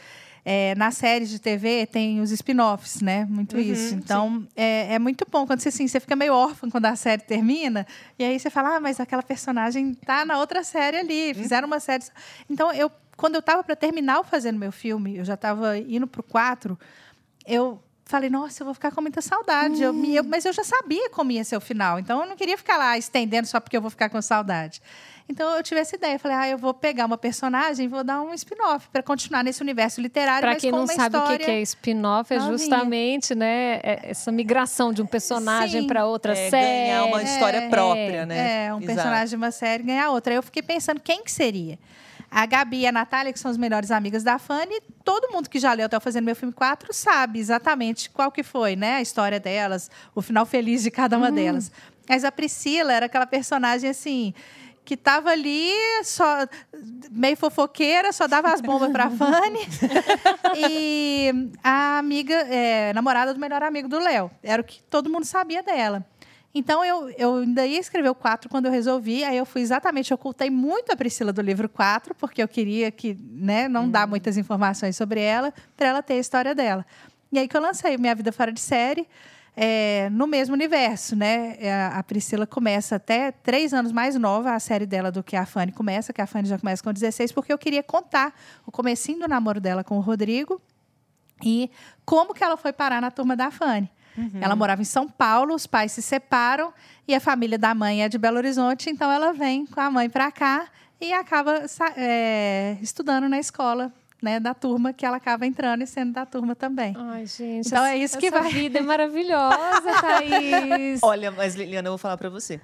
É, nas séries de TV tem os spin-offs, né? Muito uhum, isso. Então, é, é, muito bom quando você, assim, você fica meio órfã quando a série termina, e aí você fala, ah, mas aquela personagem tá na outra série ali, uhum. fizeram uma série. Então, eu, quando eu estava para terminar o fazendo meu filme, eu já estava indo para o 4, eu falei, nossa, eu vou ficar com muita saudade. Hum. Eu, eu, mas eu já sabia como ia ser o final, então eu não queria ficar lá estendendo só porque eu vou ficar com saudade. Então eu tive essa ideia, falei, ah, eu vou pegar uma personagem e vou dar um spin-off para continuar nesse universo literário, Para quem não sabe o que é spin-off, é justamente, né, é essa migração de um personagem para outra é, série, ganhar uma história é, própria, né? É, um Exato. personagem de uma série ganhar outra. Aí eu fiquei pensando quem que seria. A Gabi e a Natália, que são as melhores amigas da Fanny, todo mundo que já leu até o Fazendo Meu Filme 4 sabe exatamente qual que foi, né? A história delas, o final feliz de cada uma uhum. delas. Mas a Priscila era aquela personagem assim que estava ali só meio fofoqueira, só dava as bombas para [LAUGHS] Fanny. e a amiga, é, namorada do melhor amigo do Léo. Era o que todo mundo sabia dela. Então eu, eu ainda ia escrever o 4 quando eu resolvi. Aí eu fui exatamente, ocultei muito a Priscila do livro 4, porque eu queria que, né, não hum. dar muitas informações sobre ela, para ela ter a história dela. E aí que eu lancei Minha Vida Fora de Série é, no mesmo universo, né? É, a Priscila começa até três anos mais nova a série dela do que a Fanny começa, que a Fanny já começa com 16, porque eu queria contar o comecinho do namoro dela com o Rodrigo e como que ela foi parar na turma da Fanny. Uhum. Ela morava em São Paulo, os pais se separam e a família da mãe é de Belo Horizonte, então ela vem com a mãe para cá e acaba é, estudando na escola né, da turma que ela acaba entrando e sendo da turma também. Ai, gente. Então é isso que vai. A vida é maravilhosa, Thaís. Olha, mas Liliana, eu vou falar para você.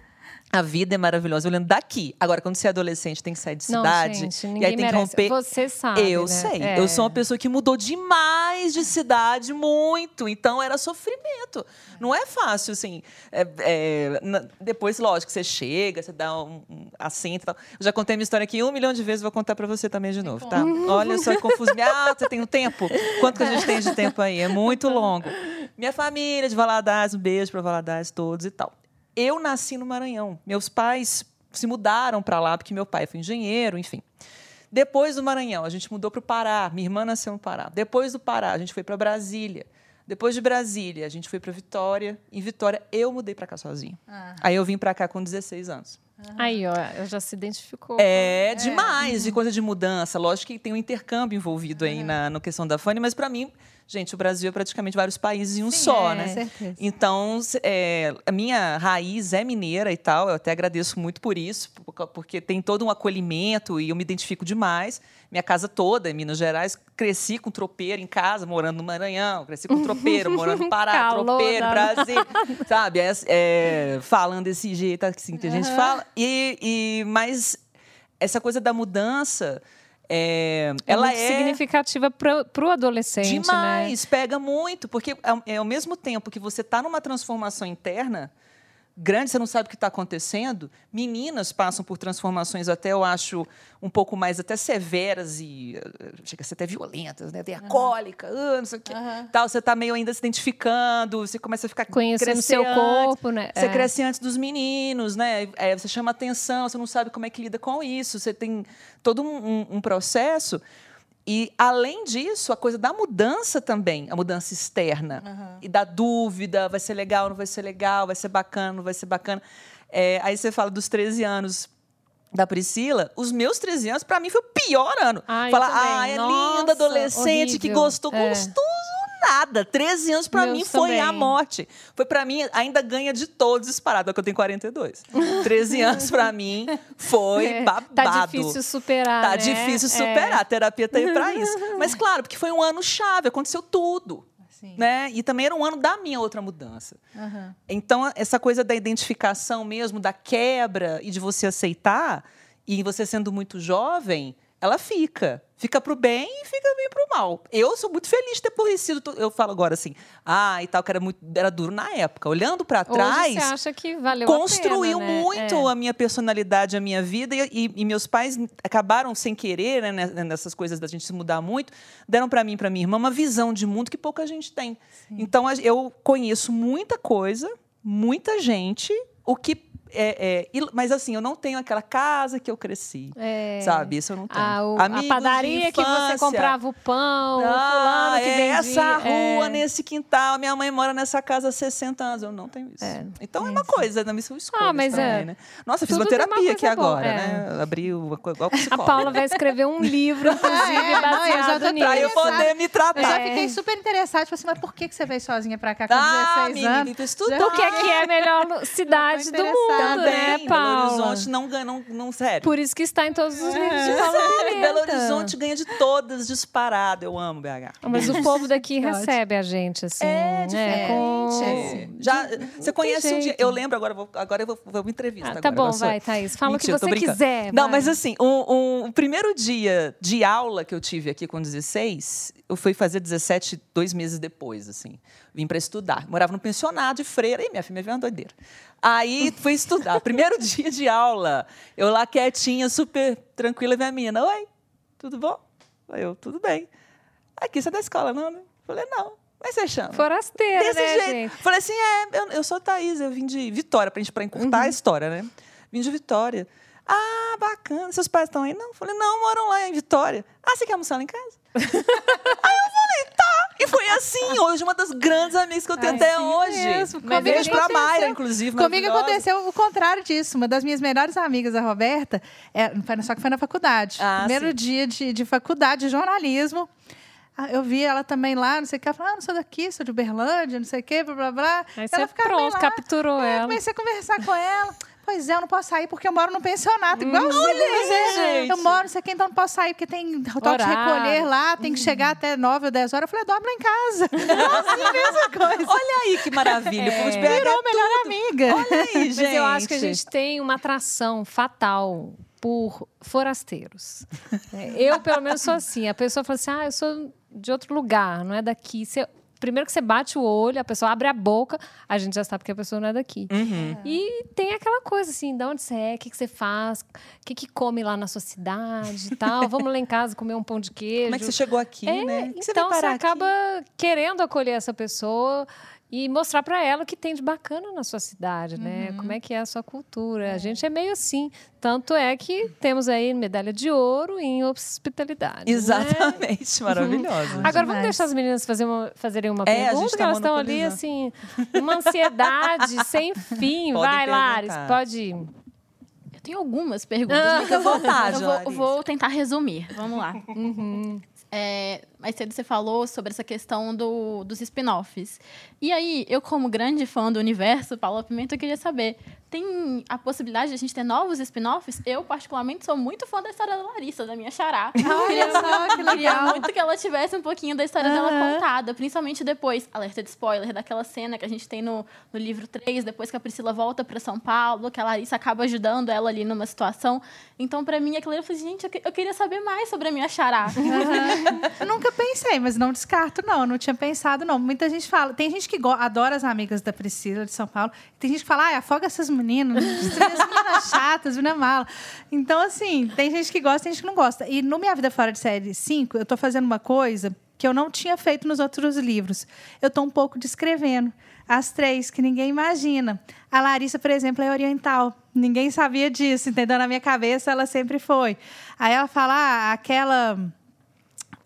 A vida é maravilhosa olhando daqui. Agora, quando você é adolescente, tem que sair de cidade. Não, gente, e aí tem merece. que romper. Você sabe. Eu né? sei. É. Eu sou uma pessoa que mudou demais de cidade, muito. Então era sofrimento. Não é fácil, assim. É, é, na, depois, lógico, você chega, você dá um, um assento e tal. Eu já contei minha história aqui um milhão de vezes, vou contar para você também de novo, tá? [LAUGHS] Olha só que confuso. Ah, você tem um tempo? Quanto que a gente tem de tempo aí? É muito longo. Minha família de Valadares, um beijo para Valadares todos e tal. Eu nasci no Maranhão. Meus pais se mudaram para lá porque meu pai foi engenheiro, enfim. Depois do Maranhão, a gente mudou para o Pará. Minha irmã nasceu no Pará. Depois do Pará, a gente foi para Brasília. Depois de Brasília, a gente foi para Vitória. Em Vitória, eu mudei para cá sozinho. Ah. Aí eu vim para cá com 16 anos. Aí, ó, eu já se identificou. É, é. demais, de coisa de mudança. Lógico que tem um intercâmbio envolvido aí na, na questão da Fanny, mas para mim Gente, o Brasil é praticamente vários países em um Sim, só, é, né? Certeza. Então, é, a minha raiz é mineira e tal. Eu até agradeço muito por isso, porque tem todo um acolhimento e eu me identifico demais. Minha casa toda em Minas Gerais, cresci com tropeiro em casa, morando no Maranhão, cresci com tropeiro, morando no [LAUGHS] Pará, tropeiro, Brasil, [LAUGHS] sabe? É, é, falando desse jeito assim que a gente uhum. fala. E, e, mas essa coisa da mudança é, é ela é significativa para o adolescente. Né? Demais, né? pega muito, porque é, ao mesmo tempo que você está numa transformação interna grande, você não sabe o que está acontecendo. Meninas passam por transformações até, eu acho, um pouco mais até severas e eh, chega a ser até violentas, né? Tem a uhum. cólica, uh, não sei o quê. Uhum. Tal, você está meio ainda se identificando, você começa a ficar conhecendo o seu corpo, né? Você é. cresce antes dos meninos, né? É, você chama atenção, você não sabe como é que lida com isso. Você tem todo um, um, um processo. E, além disso, a coisa da mudança também, a mudança externa. Uhum. E da dúvida, vai ser legal, não vai ser legal, vai ser bacana, não vai ser bacana. É, aí você fala dos 13 anos da Priscila, os meus 13 anos, para mim, foi o pior ano. Ah, Fala, ah, é Nossa, linda, adolescente, horrível. que gostou, é. gostoso nada. 13 anos para mim foi também. a morte. Foi para mim, ainda ganha de todos disparado, porque eu tenho 42. 13 anos para mim foi [LAUGHS] é, babado. Tá difícil superar. Tá né? difícil superar. É. A terapia tá aí para isso. [LAUGHS] Mas claro, porque foi um ano chave, aconteceu tudo. Né? E também era um ano da minha outra mudança. Uhum. Então, essa coisa da identificação mesmo, da quebra e de você aceitar, e você sendo muito jovem, ela fica. Fica pro bem e fica bem pro mal. Eu sou muito feliz de ter aborrecido. Eu falo agora assim, ah, e tal, que era, muito, era duro na época. Olhando para trás. Hoje você acha que valeu Construiu a pena, né? muito é. a minha personalidade, a minha vida. E, e, e, meus pais acabaram sem querer, né, nessas coisas da gente se mudar muito, deram para mim e para minha irmã uma visão de mundo que pouca gente tem. Sim. Então eu conheço muita coisa, muita gente, o que é, é, mas assim, eu não tenho aquela casa que eu cresci. É. Sabe? Isso eu não tenho. Ah, o, a padaria que você comprava o pão, ah, fulano que é essa rua, nesse quintal. Minha mãe mora nessa casa há 60 anos. Eu não tenho isso. É. Então é uma coisa, não me são escolhas ah, mas também, é. né? Nossa, fiz uma terapia aqui agora, né? Abri o igual A Paula vai escrever um livro, [LAUGHS] inclusive, baseado não, nisso. Pra eu poder me tratar. Eu já fiquei super interessada. Tipo assim, mas por que você veio sozinha pra cá com ah, 16 anos? Estudar. Porque aqui é a melhor cidade do mundo também, né, Paula? Belo Horizonte não ganha, não, não sério. Por isso que está em todos os livros é. de Paula Sério, Belo Horizonte ganha de todas, disparado. Eu amo BH. Mas o povo daqui [LAUGHS] recebe a gente, assim. É, né? Com... É. Já, você conhece um dia... Eu lembro, agora, vou, agora eu vou, vou uma entrevista. Ah, tá agora, bom, vai, Thaís. Fala Mentira, o que você quiser. Não, vai. mas assim, um, um, o primeiro dia de aula que eu tive aqui com 16, eu fui fazer 17, dois meses depois, assim. Vim para estudar. Morava no pensionado de freira. E minha filha me veio uma doideira. Aí fui estudar. Primeiro [LAUGHS] dia de aula, eu lá quietinha, super tranquila, minha menina. Oi, tudo bom? Eu, tudo bem. Aqui, você é da escola, não, né? Falei, não. Mas você chama? Forasteira, Desse né, jeito. Gente? Falei assim, é, eu, eu sou Thaís, eu vim de Vitória, pra gente pra encurtar uhum. a história, né? Vim de Vitória. Ah, bacana. Seus pais estão aí? Não. Falei, não, moram lá em Vitória. Ah, você quer almoçar lá em casa? [LAUGHS] aí eu falei, tá. E foi assim, hoje, uma das grandes amigas que eu tenho Ai, até hoje. Mesmo. Comigo beijo pra Mayra, inclusive. Comigo aconteceu o contrário disso. Uma das minhas melhores amigas, a Roberta, é, só que foi na faculdade. Ah, Primeiro sim. dia de, de faculdade de jornalismo. Ah, eu vi ela também lá, não sei o que. Ela falou, ah, não sou daqui, sou de Uberlândia, não sei o que, blá, blá, blá. Aí ela você pronto, capturou é, ela. Comecei a conversar com ela. Pois é, eu não posso sair porque eu moro no pensionato. Hum, Igual olha gente. Eu moro, não sei quem, então não posso sair porque tem toque de recolher lá, tem que chegar até 9 ou 10 horas. Eu falei, dorme lá em casa. [LAUGHS] assim, mesma coisa. Olha aí que maravilha. É. Virou melhor amiga. Olha aí, gente. Mas eu acho que a gente tem uma atração fatal por forasteiros. É, eu, pelo menos, sou assim. A pessoa fala assim: ah, eu sou de outro lugar, não é daqui. Você, primeiro que você bate o olho, a pessoa abre a boca, a gente já sabe que a pessoa não é daqui. Uhum. E tem aquela coisa assim, de onde você é, o que, que você faz, o que, que come lá na sua cidade e tal. [LAUGHS] Vamos lá em casa comer um pão de queijo. Como é que você chegou aqui, é, né? Que então você, você acaba querendo acolher essa pessoa e mostrar para ela o que tem de bacana na sua cidade, né? Uhum. Como é que é a sua cultura. É. A gente é meio assim. Tanto é que temos aí medalha de ouro em hospitalidade. Né? Exatamente, né? maravilhosa. Agora vamos deixar as meninas fazer uma, fazerem uma é, pergunta, que elas estão ali assim, uma ansiedade sem [LAUGHS] fim. Pode Vai, Lares, pode ir. Eu tenho algumas perguntas. Ah, Fica à vontade, Eu vou, vou, tentar resumir. Vamos lá. Uhum. É, mais cedo você falou sobre essa questão do, dos spin-offs. E aí, eu como grande fã do universo Paula Pimenta, eu queria saber, tem a possibilidade de a gente ter novos spin-offs? Eu, particularmente, sou muito fã da história da Larissa, da minha xará. [LAUGHS] Olha só, que legal. Queria muito que ela tivesse um pouquinho da história uhum. dela contada, principalmente depois, alerta de spoiler, daquela cena que a gente tem no, no livro 3, depois que a Priscila volta para São Paulo, que a Larissa acaba ajudando ela ali numa situação. Então, para mim, aquilo eu falei, gente, eu, queria saber mais sobre a minha xará. Uhum. [LAUGHS] nunca pensei, mas não descarto, não. Não tinha pensado, não. Muita gente fala. Tem gente que adora as amigas da Priscila de São Paulo. Tem gente que fala, ah, afoga essas meninas, [LAUGHS] as meninas chatas, menina mala. Então, assim, tem gente que gosta, tem gente que não gosta. E no Minha Vida Fora de Série 5, eu estou fazendo uma coisa que eu não tinha feito nos outros livros. Eu estou um pouco descrevendo as três, que ninguém imagina. A Larissa, por exemplo, é oriental. Ninguém sabia disso, entendeu? Na minha cabeça, ela sempre foi. Aí ela fala, ah, aquela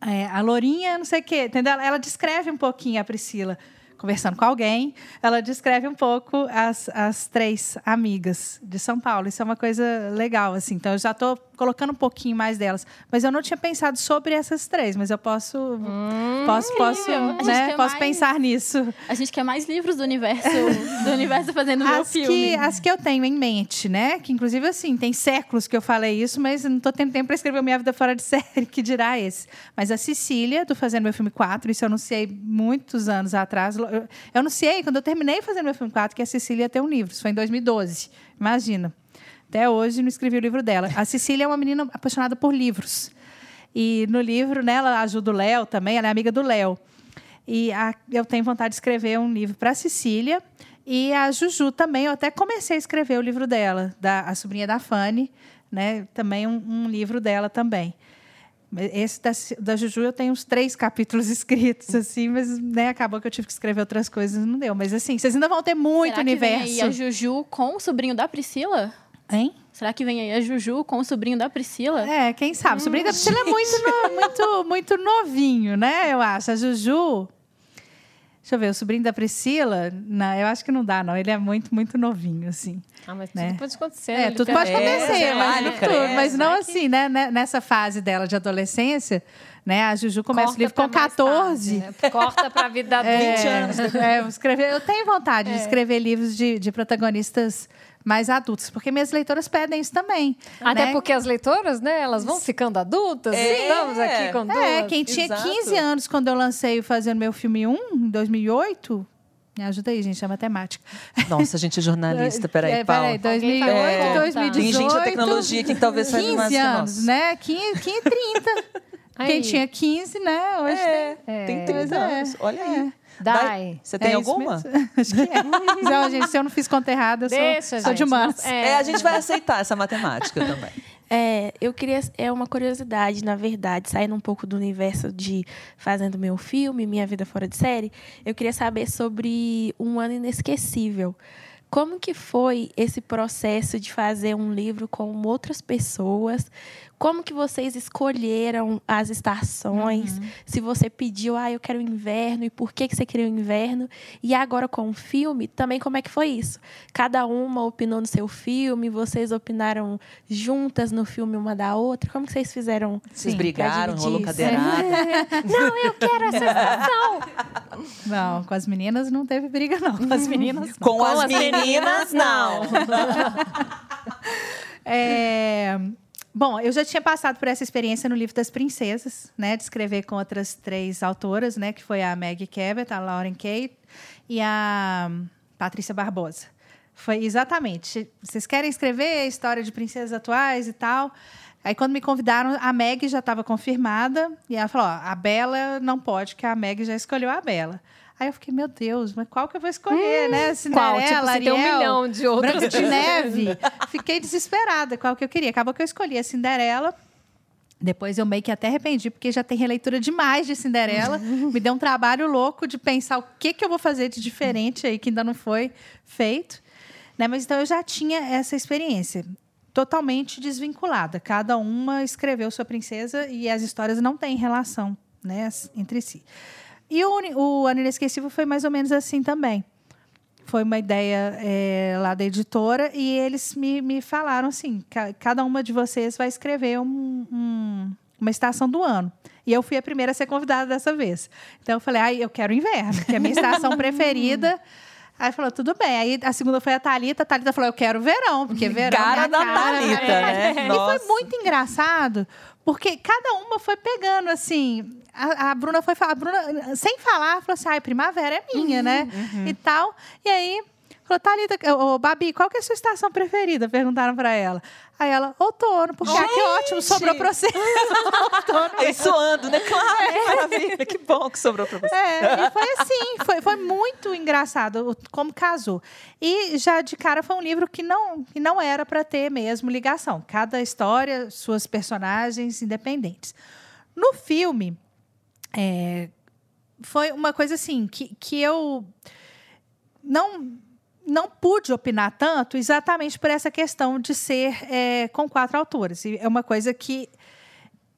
é, a Lourinha, não sei o quê, entendeu? Ela descreve um pouquinho a Priscila conversando com alguém, ela descreve um pouco as, as três amigas de São Paulo. Isso é uma coisa legal, assim. Então, eu já estou colocando um pouquinho mais delas. Mas eu não tinha pensado sobre essas três, mas eu posso hum, posso posso, né? posso mais, pensar nisso. A gente quer mais livros do universo [LAUGHS] do universo fazendo as meu filme. Que, as que eu tenho em mente, né? Que inclusive assim, tem séculos que eu falei isso, mas não estou tendo tempo para escrever Minha Vida Fora de [LAUGHS] Série, que dirá esse. Mas a Cecília, do Fazendo Meu Filme 4, isso eu anunciei muitos anos atrás. Eu, eu anunciei, quando eu terminei Fazendo Meu Filme 4, que a Cecília ia ter um livro. Isso foi em 2012. Imagina. Até hoje não escrevi o livro dela. A Cecília é uma menina apaixonada por livros. E no livro, né, ela ajuda o Léo também, ela é amiga do Léo. E a, eu tenho vontade de escrever um livro para a Cecília. E a Juju também, eu até comecei a escrever o livro dela, da, a sobrinha da Fanny, né? Também um, um livro dela também. Esse da, da, Juju eu tenho uns três capítulos [LAUGHS] escritos, assim, mas né, acabou que eu tive que escrever outras coisas, não deu. Mas assim, vocês ainda vão ter muito Será universo. Que vem aí a Juju com o sobrinho da Priscila? Hein? Será que vem aí a Juju com o sobrinho da Priscila? É, quem sabe. O sobrinho da Priscila é muito, no, [LAUGHS] muito, muito novinho, né? Eu acho. A Juju. Deixa eu ver, o sobrinho da Priscila, não, eu acho que não dá, não. Ele é muito, muito novinho, assim. Ah, mas né? tudo pode acontecer. É, tudo pode acontecer, é, mas, é, tudo, mas não assim, né? Nessa fase dela de adolescência, né? A Juju começa Corta o livro com 14. Tarde, né? Corta para a vida. [LAUGHS] É, 20 anos. É, escrever, eu tenho vontade de é. escrever livros de, de protagonistas mais adultos, porque minhas leitoras pedem isso também. Até né? porque as leitoras, né, elas vão ficando adultas, é. estamos aqui com duas. É, quem tinha Exato. 15 anos quando eu lancei o Fazendo Meu Filme 1, em 2008, me ajuda aí, gente, é matemática. Nossa, a gente é jornalista, [LAUGHS] peraí, é, Paulo. Peraí, 2008, é, 2018. Tem gente da tecnologia que talvez saiba mais que anos, né? 15, 15 30. Quem tinha 15, né? Hoje é, tem, tem 30 é, anos. Olha aí. Dai. Você tem é alguma? [LAUGHS] Acho que é. [LAUGHS] não, gente, se eu não fiz conta errada, eu Deixa, sou, sou de humanas. É. é, a gente vai aceitar essa matemática também. [LAUGHS] É, eu queria. É uma curiosidade, na verdade, saindo um pouco do universo de fazendo meu filme, Minha Vida Fora de Série. Eu queria saber sobre Um Ano Inesquecível. Como que foi esse processo de fazer um livro com outras pessoas? Como que vocês escolheram as estações? Uhum. Se você pediu, ah, eu quero inverno e por que que você queria o inverno? E agora com o filme, também como é que foi isso? Cada uma opinou no seu filme, vocês opinaram juntas no filme uma da outra? Como que vocês fizeram? Vocês brigaram, rolou cadeirada? [LAUGHS] não, eu quero essa estação. Não, com as meninas não teve briga não. Com as meninas. Com, com, as, meninas, Meninas, não. [LAUGHS] é... Bom, eu já tinha passado por essa experiência no livro das princesas, né, de escrever com outras três autoras, né, que foi a Maggie Cabot, a Lauren Kate e a Patrícia Barbosa. Foi exatamente. Vocês querem escrever a história de princesas atuais e tal? Aí, quando me convidaram, a Meg já estava confirmada. E ela falou: ó, a Bela não pode, que a Meg já escolheu a Bela. Aí eu fiquei, meu Deus, mas qual que eu vou escolher, hum, né? Cinderela, qual? Tipo, Ariel, tem um milhão de. Branca de Neve. Fiquei desesperada qual que eu queria. Acabou que eu escolhi a Cinderela. Depois eu meio que até arrependi, porque já tem releitura demais de Cinderela. [LAUGHS] Me deu um trabalho louco de pensar o que, que eu vou fazer de diferente aí, que ainda não foi feito. Né? Mas então eu já tinha essa experiência totalmente desvinculada. Cada uma escreveu sua princesa e as histórias não têm relação né, entre si. E o, o Ano Inesquecível foi mais ou menos assim também. Foi uma ideia é, lá da editora e eles me, me falaram assim: cada uma de vocês vai escrever um, um, uma estação do ano. E eu fui a primeira a ser convidada dessa vez. Então eu falei: ah, eu quero inverno, que é a minha estação [LAUGHS] preferida. Aí falou, tudo bem. Aí a segunda foi a Thalita. A Thalita falou, eu quero verão, porque verão. É cara é da cara. Thalita, né? E foi muito engraçado, porque cada uma foi pegando assim. A, a Bruna foi a Bruna, sem falar, falou assim: ai, primavera é minha, uhum, né? Uhum. E tal. E aí Falou, Thalita, ô, Babi, qual que é a sua estação preferida? Perguntaram para ela. Aí ela, outono, porque ah, que ótimo, sobrou para você. [LAUGHS] outono. Aí suando, né? Claro, é. maravilha, que bom que sobrou para você. É, e foi assim, foi, foi muito engraçado como casou. E já de cara foi um livro que não, que não era para ter mesmo ligação. Cada história, suas personagens independentes. No filme, é, foi uma coisa assim, que, que eu não não pude opinar tanto exatamente por essa questão de ser é, com quatro autores. E é uma coisa que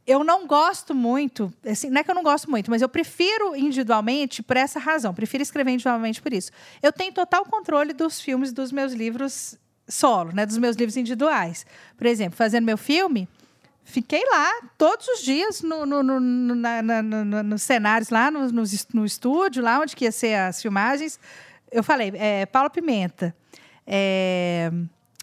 eu não gosto muito, assim, não é que eu não gosto muito, mas eu prefiro individualmente por essa razão, prefiro escrever individualmente por isso. Eu tenho total controle dos filmes dos meus livros solo, né, dos meus livros individuais. Por exemplo, fazendo meu filme, fiquei lá todos os dias no, no, no, na, na, no nos cenários, lá no, no, no estúdio, lá onde que ia ser as filmagens, eu falei, é, Paula Pimenta. É,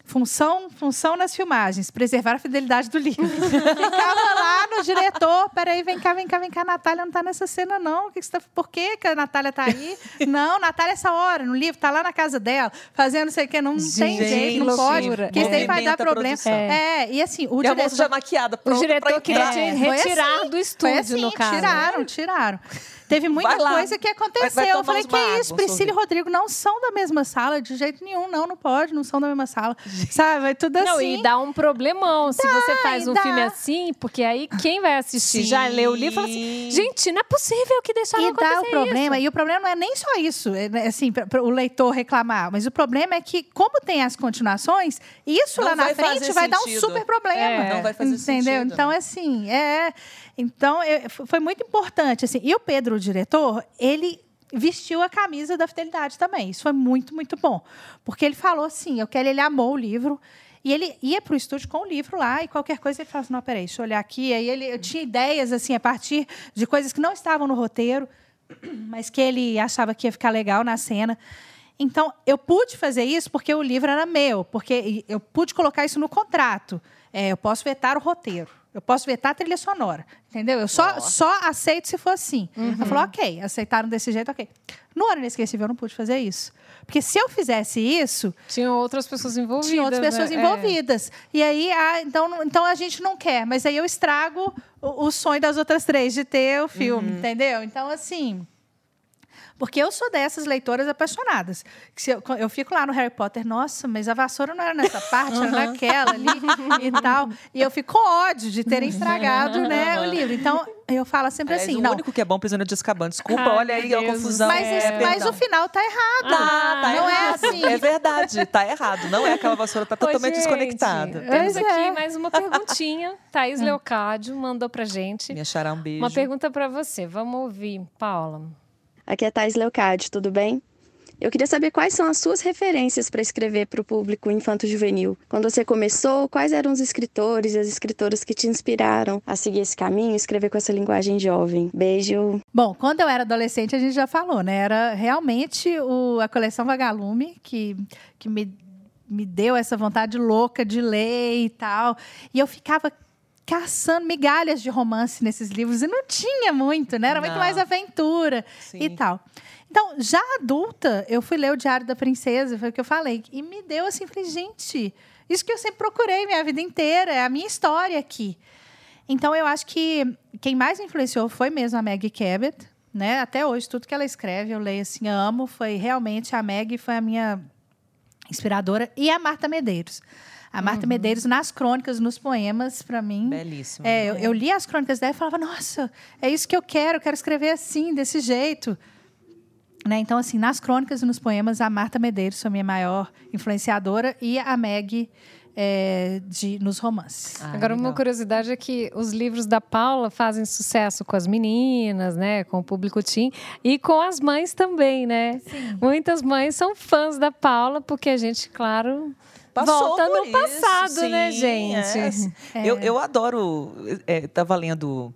função, função nas filmagens, preservar a fidelidade do livro. [LAUGHS] Ficava lá no diretor, peraí, vem cá, vem cá, vem cá, a Natália não está nessa cena, não. Que que tá, por que, que a Natália está aí? [LAUGHS] não, Natália, essa hora, no livro, está lá na casa dela, fazendo não sei o que, não Gente, tem jeito, não pode, porque isso daí vai dar problema. É. é. e assim, o e diretor... a moça já maquiada, O diretor queria te retirar assim, do estúdio, assim, no caso. Tiraram, tiraram. Teve muita coisa que aconteceu. Vai, vai eu falei, que é isso? Priscila e Rodrigo não são da mesma sala, de jeito nenhum. Não, não pode, não são da mesma sala. Sabe? Vai tudo não, assim. e dá um problemão dá, se você faz um dá. filme assim, porque aí quem vai assistir Sim. já leu o livro e fala assim: gente, não é possível que deixaram e acontecer dá o problema, isso. E o problema não é nem só isso, é, né, assim, para o leitor reclamar, mas o problema é que, como tem as continuações, isso não lá na frente vai dar um super problema. É. Não vai fazer entendeu? sentido. Então, assim, é. Então, eu, foi muito importante. Assim, e o Pedro, o diretor, ele vestiu a camisa da fidelidade também. Isso foi muito, muito bom. Porque ele falou assim: eu quero, ele amou o livro. E ele ia para o estúdio com o livro lá, e qualquer coisa ele falava assim: não, peraí, deixa eu olhar aqui. Aí ele eu tinha ideias assim a partir de coisas que não estavam no roteiro, [CLEARS THROAT] mas que ele achava que ia ficar legal na cena. Então, eu pude fazer isso porque o livro era meu, porque eu pude colocar isso no contrato. É, eu posso vetar o roteiro. Eu posso vetar a trilha sonora, entendeu? Eu só, só aceito se for assim. Uhum. Ela falou, ok, aceitaram desse jeito, ok. No Ano Inesquecível eu não pude fazer isso. Porque se eu fizesse isso... Tinham outras pessoas envolvidas. Tinha outras pessoas né? envolvidas. É. E aí, ah, então, então a gente não quer. Mas aí eu estrago o, o sonho das outras três de ter o filme, uhum. entendeu? Então, assim... Porque eu sou dessas leitoras apaixonadas. Que eu, eu, fico lá no Harry Potter, nossa, mas a vassoura não era nessa parte, era naquela ali e tal. E eu fico com ódio de terem estragado né, o livro. Então, eu falo sempre Aliás, assim. O não. único que é bom prisioneiro de Azkaban. Desculpa, Ai, olha aí a confusão. Mas, é, mas o final tá errado. Tá, tá não é errado. é assim. É verdade, tá errado. Não é aquela vassoura, tá totalmente gente, desconectada. Temos aqui é. mais uma perguntinha. [LAUGHS] Thaís. Leocádio mandou pra gente. Me achará um beijo. Uma pergunta para você. Vamos ouvir, Paula. Aqui é Thais Leocádio, tudo bem? Eu queria saber quais são as suas referências para escrever para o público infanto-juvenil. Quando você começou, quais eram os escritores e as escritoras que te inspiraram a seguir esse caminho, escrever com essa linguagem jovem? Beijo. Bom, quando eu era adolescente, a gente já falou, né? Era realmente o, a coleção Vagalume que, que me, me deu essa vontade louca de ler e tal. E eu ficava caçando migalhas de romance nesses livros e não tinha muito, né? Era não. muito mais aventura Sim. e tal. Então, já adulta, eu fui ler o Diário da Princesa, foi o que eu falei, e me deu assim, falei, gente, isso que eu sempre procurei minha vida inteira, é a minha história aqui. Então, eu acho que quem mais influenciou foi mesmo a Maggie Cabot, né? Até hoje, tudo que ela escreve, eu leio assim, amo. Foi realmente a Maggie foi a minha inspiradora e a Marta Medeiros. A Marta uhum. Medeiros, nas crônicas, nos poemas, para mim. Belíssimo. É, eu, eu, li as crônicas dela e falava, nossa, é isso que eu quero, eu quero escrever assim, desse jeito. Né? Então, assim, nas crônicas e nos poemas, a Marta Medeiros foi a minha maior influenciadora e a Meg é, de, nos romances. Ah, Agora, legal. uma curiosidade é que os livros da Paula fazem sucesso com as meninas, né? Com o público teen e com as mães também, né? Sim. Muitas mães são fãs da Paula, porque a gente, claro, Passou Volta no isso, passado, né, sim, né, gente? [LAUGHS] É. Eu, eu adoro. É, tava lendo.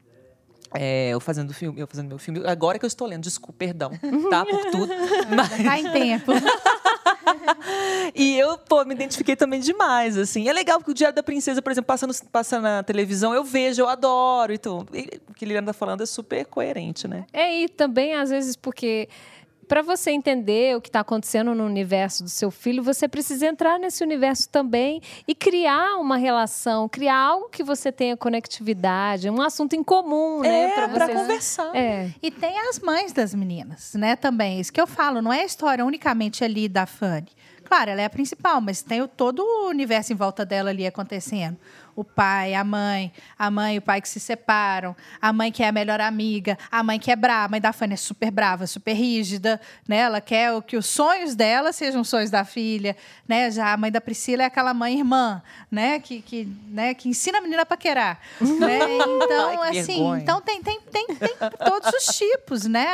É, eu fazendo filme, eu fazendo meu filme. Agora que eu estou lendo, desculpa, perdão, tá? Por tudo. [LAUGHS] Mas... Tá em tempo. [LAUGHS] e eu, pô, me identifiquei também demais, assim. É legal porque o Diário da Princesa, por exemplo, passa, no, passa na televisão, eu vejo, eu adoro. Então, o que ele anda falando é super coerente, né? É, e também, às vezes, porque para você entender o que está acontecendo no universo do seu filho, você precisa entrar nesse universo também e criar uma relação, criar algo que você tenha conectividade, um assunto em comum, né? É, para conversar. É. E tem as mães das meninas, né? Também. Isso que eu falo, não é a história unicamente ali da Fanny. Claro, ela é a principal, mas tem todo o universo em volta dela ali acontecendo o pai, a mãe, a mãe e o pai que se separam, a mãe que é a melhor amiga, a mãe que é brava, a mãe da Fanny é super brava, super rígida, né? Ela quer que os sonhos dela sejam sonhos da filha, né? Já a mãe da Priscila é aquela mãe irmã, né? Que, que, né? que ensina a menina a paquerar, né? [LAUGHS] Então, Ai, assim, então tem, tem, tem, tem todos os tipos, né?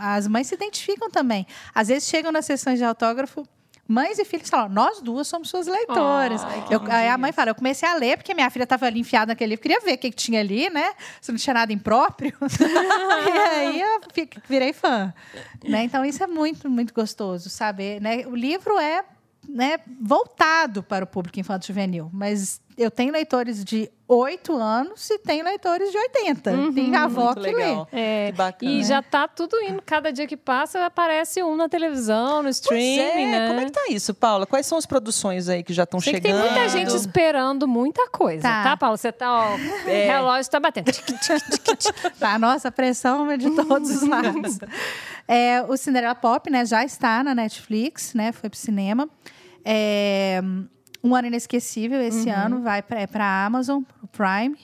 As mães se identificam também. Às vezes chegam nas sessões de autógrafo mães e filhos falam, nós duas somos suas leitoras. Oh, eu, aí a mãe fala, eu comecei a ler porque minha filha estava ali enfiada naquele livro, queria ver o que, que tinha ali, né? Se não tinha nada impróprio. [LAUGHS] e aí eu virei fã. Né? Então isso é muito, muito gostoso, saber. Né? O livro é né, voltado para o público infanto juvenil, mas eu tenho leitores de 8 anos e tem leitores de 80. Uhum, tem avó que legal. lê. É, que bacana. E já está tudo indo. Cada dia que passa, aparece um na televisão, no streaming, é. né? Como é que tá isso, Paula? Quais são as produções aí que já estão chegando? tem muita gente esperando muita coisa, tá, tá Paula? Você tá, ó, [LAUGHS] é. o relógio está batendo. tá, nossa, a pressão é de todos os lados. [LAUGHS] É, o Cinderela Pop, né, já está na Netflix, né? Foi pro cinema. É, um ano inesquecível esse uhum. ano, vai para é a Amazon, o Prime.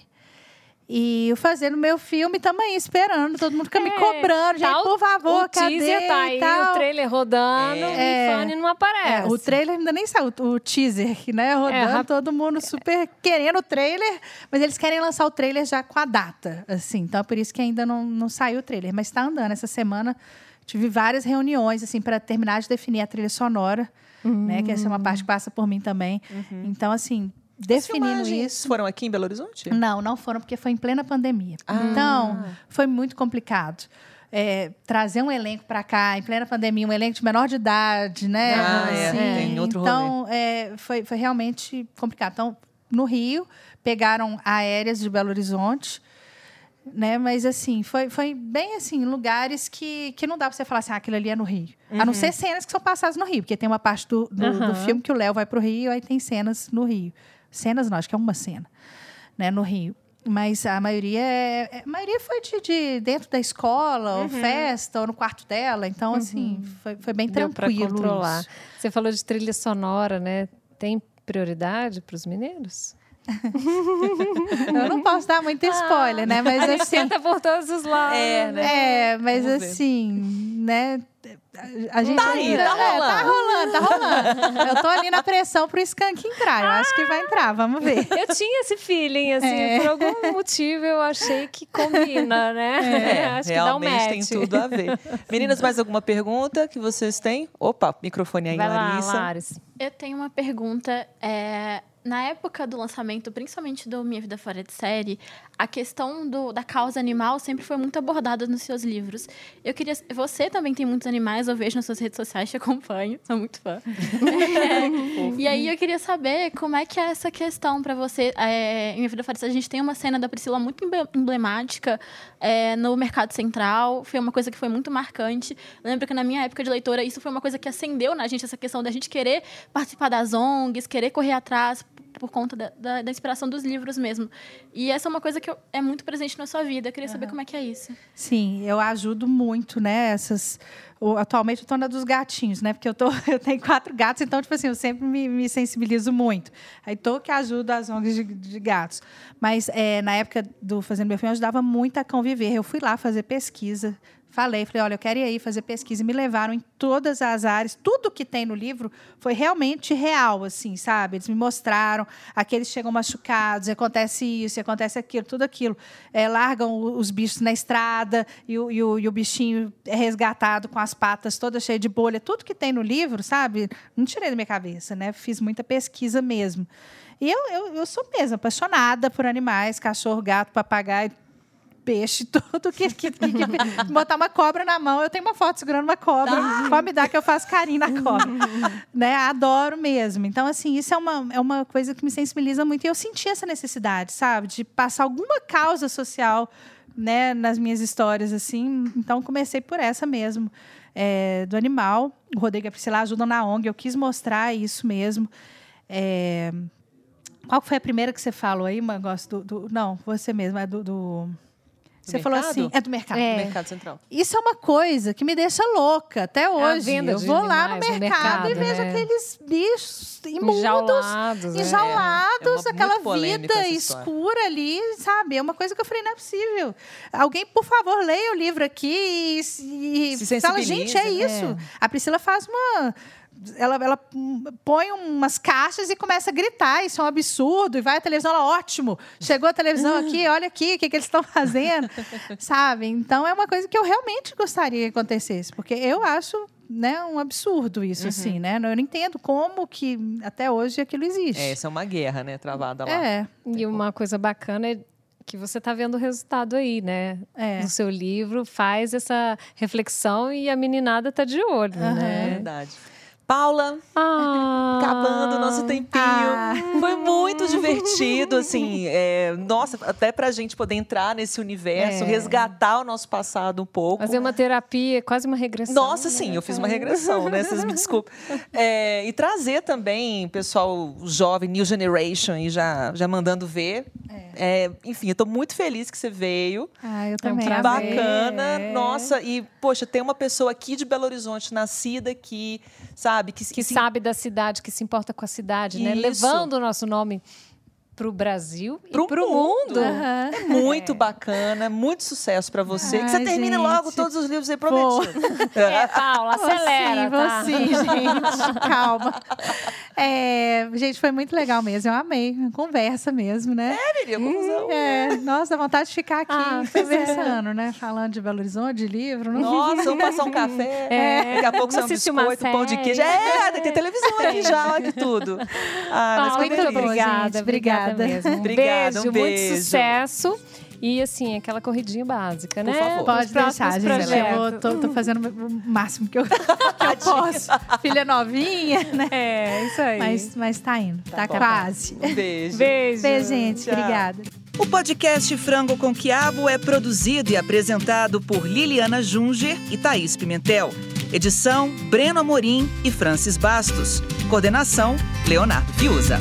E eu fazendo meu filme também, esperando, todo mundo fica é, me cobrando, gente, por favor, o cadê? teaser tá aí, o trailer rodando é, e Fanny não aparece. É, o trailer ainda nem saiu, o teaser, né, rodando, é, todo mundo super querendo o trailer, mas eles querem lançar o trailer já com a data, assim, então é por isso que ainda não, não saiu o trailer, mas está andando. Essa semana tive várias reuniões, assim, para terminar de definir a trilha sonora, uhum. né? Que essa é uma parte que passa por mim também. Uhum. Então, assim, definindo isso. Foram aqui em Belo Horizonte? Não, não foram, porque foi em plena pandemia. Ah. Então, foi muito complicado. É, trazer um elenco para cá, em plena pandemia, um elenco de menor de idade, né? Ah, é, assim, é, tem outro Então, é, foi, foi realmente complicado. Então, no Rio, pegaram aéreas de Belo Horizonte, né? Mas assim, foi, foi bem assim, lugares que, que não dá para você falar assim, ah, aquilo ali é no Rio. Uhum. A não uhum. ser cenas que são passadas no Rio, porque tem uma parte do, do, uhum. do filme que o Léo vai para o Rio, aí tem cenas no Rio. Cenas não, acho que é uma cena, né, no Rio. Mas a maioria, é, é a maioria foi de, de dentro da escola, uhum. ou festa, ou no quarto dela. Então, assim, uhum. foi, foi bem Deu tranquilo. controlar. Isso. Você falou de trilha sonora, né? Tem prioridade para os mineiros? Eu não posso dar muito spoiler, ah, né? Mas assim, tenta por todos os lados. É, né? é mas Vamos assim, ver. né? a gente tá aí, tá é, rolando. tá rolando, tá rolando. Eu tô ali na pressão pro skunk entrar. Eu acho que vai entrar, vamos ver. [LAUGHS] Eu tinha esse feeling, assim, É. por algum motivo eu achei que combina, né? É, [LAUGHS] Acho que dá um realmente tem match. tudo a ver. Meninas, mais alguma pergunta que vocês têm? Opa, microfone aí, Vai lá, Larissa. Laris. Eu tenho uma pergunta. é, na época do lançamento, principalmente do Minha Vida Fora de Série, a questão do, da causa animal sempre foi muito abordada nos seus livros. Eu queria. Você também tem muitos animais, eu vejo nas suas redes sociais, [LAUGHS] te acompanho, sou muito fã. É, [LAUGHS] [LAUGHS] e aí eu queria saber como é que é essa questão para você. É, em Minha Vida Fora de Série, a gente tem uma cena da Priscila muito emble- emblemática é, no Mercado Central. Foi uma coisa que foi muito marcante. Eu lembro que na minha época de leitora, isso foi uma coisa que acendeu na gente, essa questão da gente querer participar das ONGs, querer correr atrás por conta da, da- da inspiração dos livros mesmo. E essa é uma coisa que eu- é muito presente na sua vida. Eu queria saber como é que é isso. Sim, eu ajudo muito, né? Essas. atualmente eu tô na dos gatinhos, né? Porque eu, tô, [LAUGHS] eu tenho quatro gatos, então, tipo assim, eu sempre me, me sensibilizo muito. Aí tô que ajudo as ONGs de, de gatos. Mas é, na época do Fazendo Meu Filho, eu ajudava muito a conviver. Eu fui lá fazer pesquisa. Falei, falei, olha, eu quero ir aí fazer pesquisa. E me levaram em todas as áreas. Tudo que tem no livro foi realmente real, assim, sabe? Eles me mostraram. Aqueles chegam machucados, acontece isso, acontece aquilo, tudo aquilo. É, largam os bichos na estrada e o, e o- e o bichinho é resgatado com as patas todas cheias de bolha. Tudo que tem no livro, sabe? Não tirei da minha cabeça, né? Fiz muita pesquisa mesmo. E eu, eu, eu sou mesmo apaixonada por animais, cachorro, gato, papagaio, peixe, [LAUGHS] tudo que, que, que, que- botar uma cobra na mão. Eu tenho uma foto segurando uma cobra. Pode me dar que eu faço carinho na cobra. [LAUGHS] né? Adoro mesmo. Então, assim, isso é uma, é uma coisa que me sensibiliza muito. E eu senti essa necessidade, sabe? De passar alguma causa social né, nas minhas histórias, assim. Então, comecei por essa mesmo. é, do animal. O Rodrigo e a Priscila ajudam na ONG. Eu quis mostrar isso mesmo. É, Qual foi a primeira que você falou aí, Mangos? Do, do- não, você mesmo, é do. do- Você falou mercado? assim, é do mercado. É. Mercado Central. Isso é uma coisa que me deixa louca até hoje. venda eu vou lá no animais no mercado, e mercado, vejo né? aqueles bichos imundos, Enjaulados. né? enjaulados, É, é aquela vida escura ali, sabe? É uma coisa que eu falei, não é possível. Alguém, por favor, leia o livro aqui e, e Se fala, gente, é né? isso. A Priscila faz uma. Ela, ela põe umas caixas e começa a gritar, isso é um absurdo, e vai à televisão, ela, ótimo, chegou a televisão aqui, olha aqui, o que, que eles estão fazendo, [LAUGHS] sabe? Então é uma coisa que eu realmente gostaria que acontecesse, porque eu acho né, um absurdo isso, Uhum. assim, né? Eu não entendo como que até hoje aquilo existe. É, essa é uma guerra, né, travada lá. É, E uma coisa bacana é que você está vendo o resultado aí, né? é. No seu livro, faz essa reflexão e a meninada tá de olho, É né? verdade. Paula, Ah, acabando o nosso tempinho. Ah. Foi muito divertido, assim. é, nossa, até pra gente poder entrar nesse universo, É. resgatar o nosso passado um pouco. Fazer uma terapia, quase uma regressão. Nossa, sim, eu fiz uma regressão, né? Vocês me [LAUGHS] desculpem. É, e trazer também pessoal jovem, New Generation, e já, já mandando ver. É, enfim, eu tô muito feliz que você veio. Ah, eu um também. amei. Bacana. É. Nossa, e, poxa, tem uma pessoa aqui de Belo Horizonte, nascida aqui, sabe? Que, Que se- sabe da cidade, que se importa com a cidade, né? Levando o nosso nome para o Brasil Pro e para o mundo. mundo. Aham. É muito bacana, muito sucesso pra você. que você Ai, termine gente. logo todos os livros aí prometidos. [LAUGHS] É, Paula, Vou acelera, sim, vou tá? sim, gente. Calma. É, gente, foi muito legal mesmo. Eu amei. Conversa mesmo, né? Teria confusão. É, nossa, dá vontade de ficar aqui Ah, pois é. conversando, né? Falando de Belo Horizonte, de livro. Não... Nossa, vamos passar um café. É. Daqui a pouco sai um biscoito, pão de queijo. É, tem televisão aqui já, olha que tudo. Ah, mas Paula, muito obrigada, gente. obrigada Obrigada. mesmo. Um Obrigada, beijo, um muito beijo. sucesso. E assim, aquela corridinha básica, Por né? favor. Pode deixar, gente. Eu projetos. vou- tô, tô fazendo o máximo que eu, [LAUGHS] que eu posso. Filha novinha, né? É, isso aí. Mas, mas tá indo. Tá, bom. quase. Um beijo. beijo. Beijo, gente. Tchau. Obrigada. O podcast Frango com Quiabo é produzido e apresentado por Liliana Junger e Thaís Pimentel. Edição: Breno Amorim e Francis Bastos. Coordenação: Leonardo Fiuza.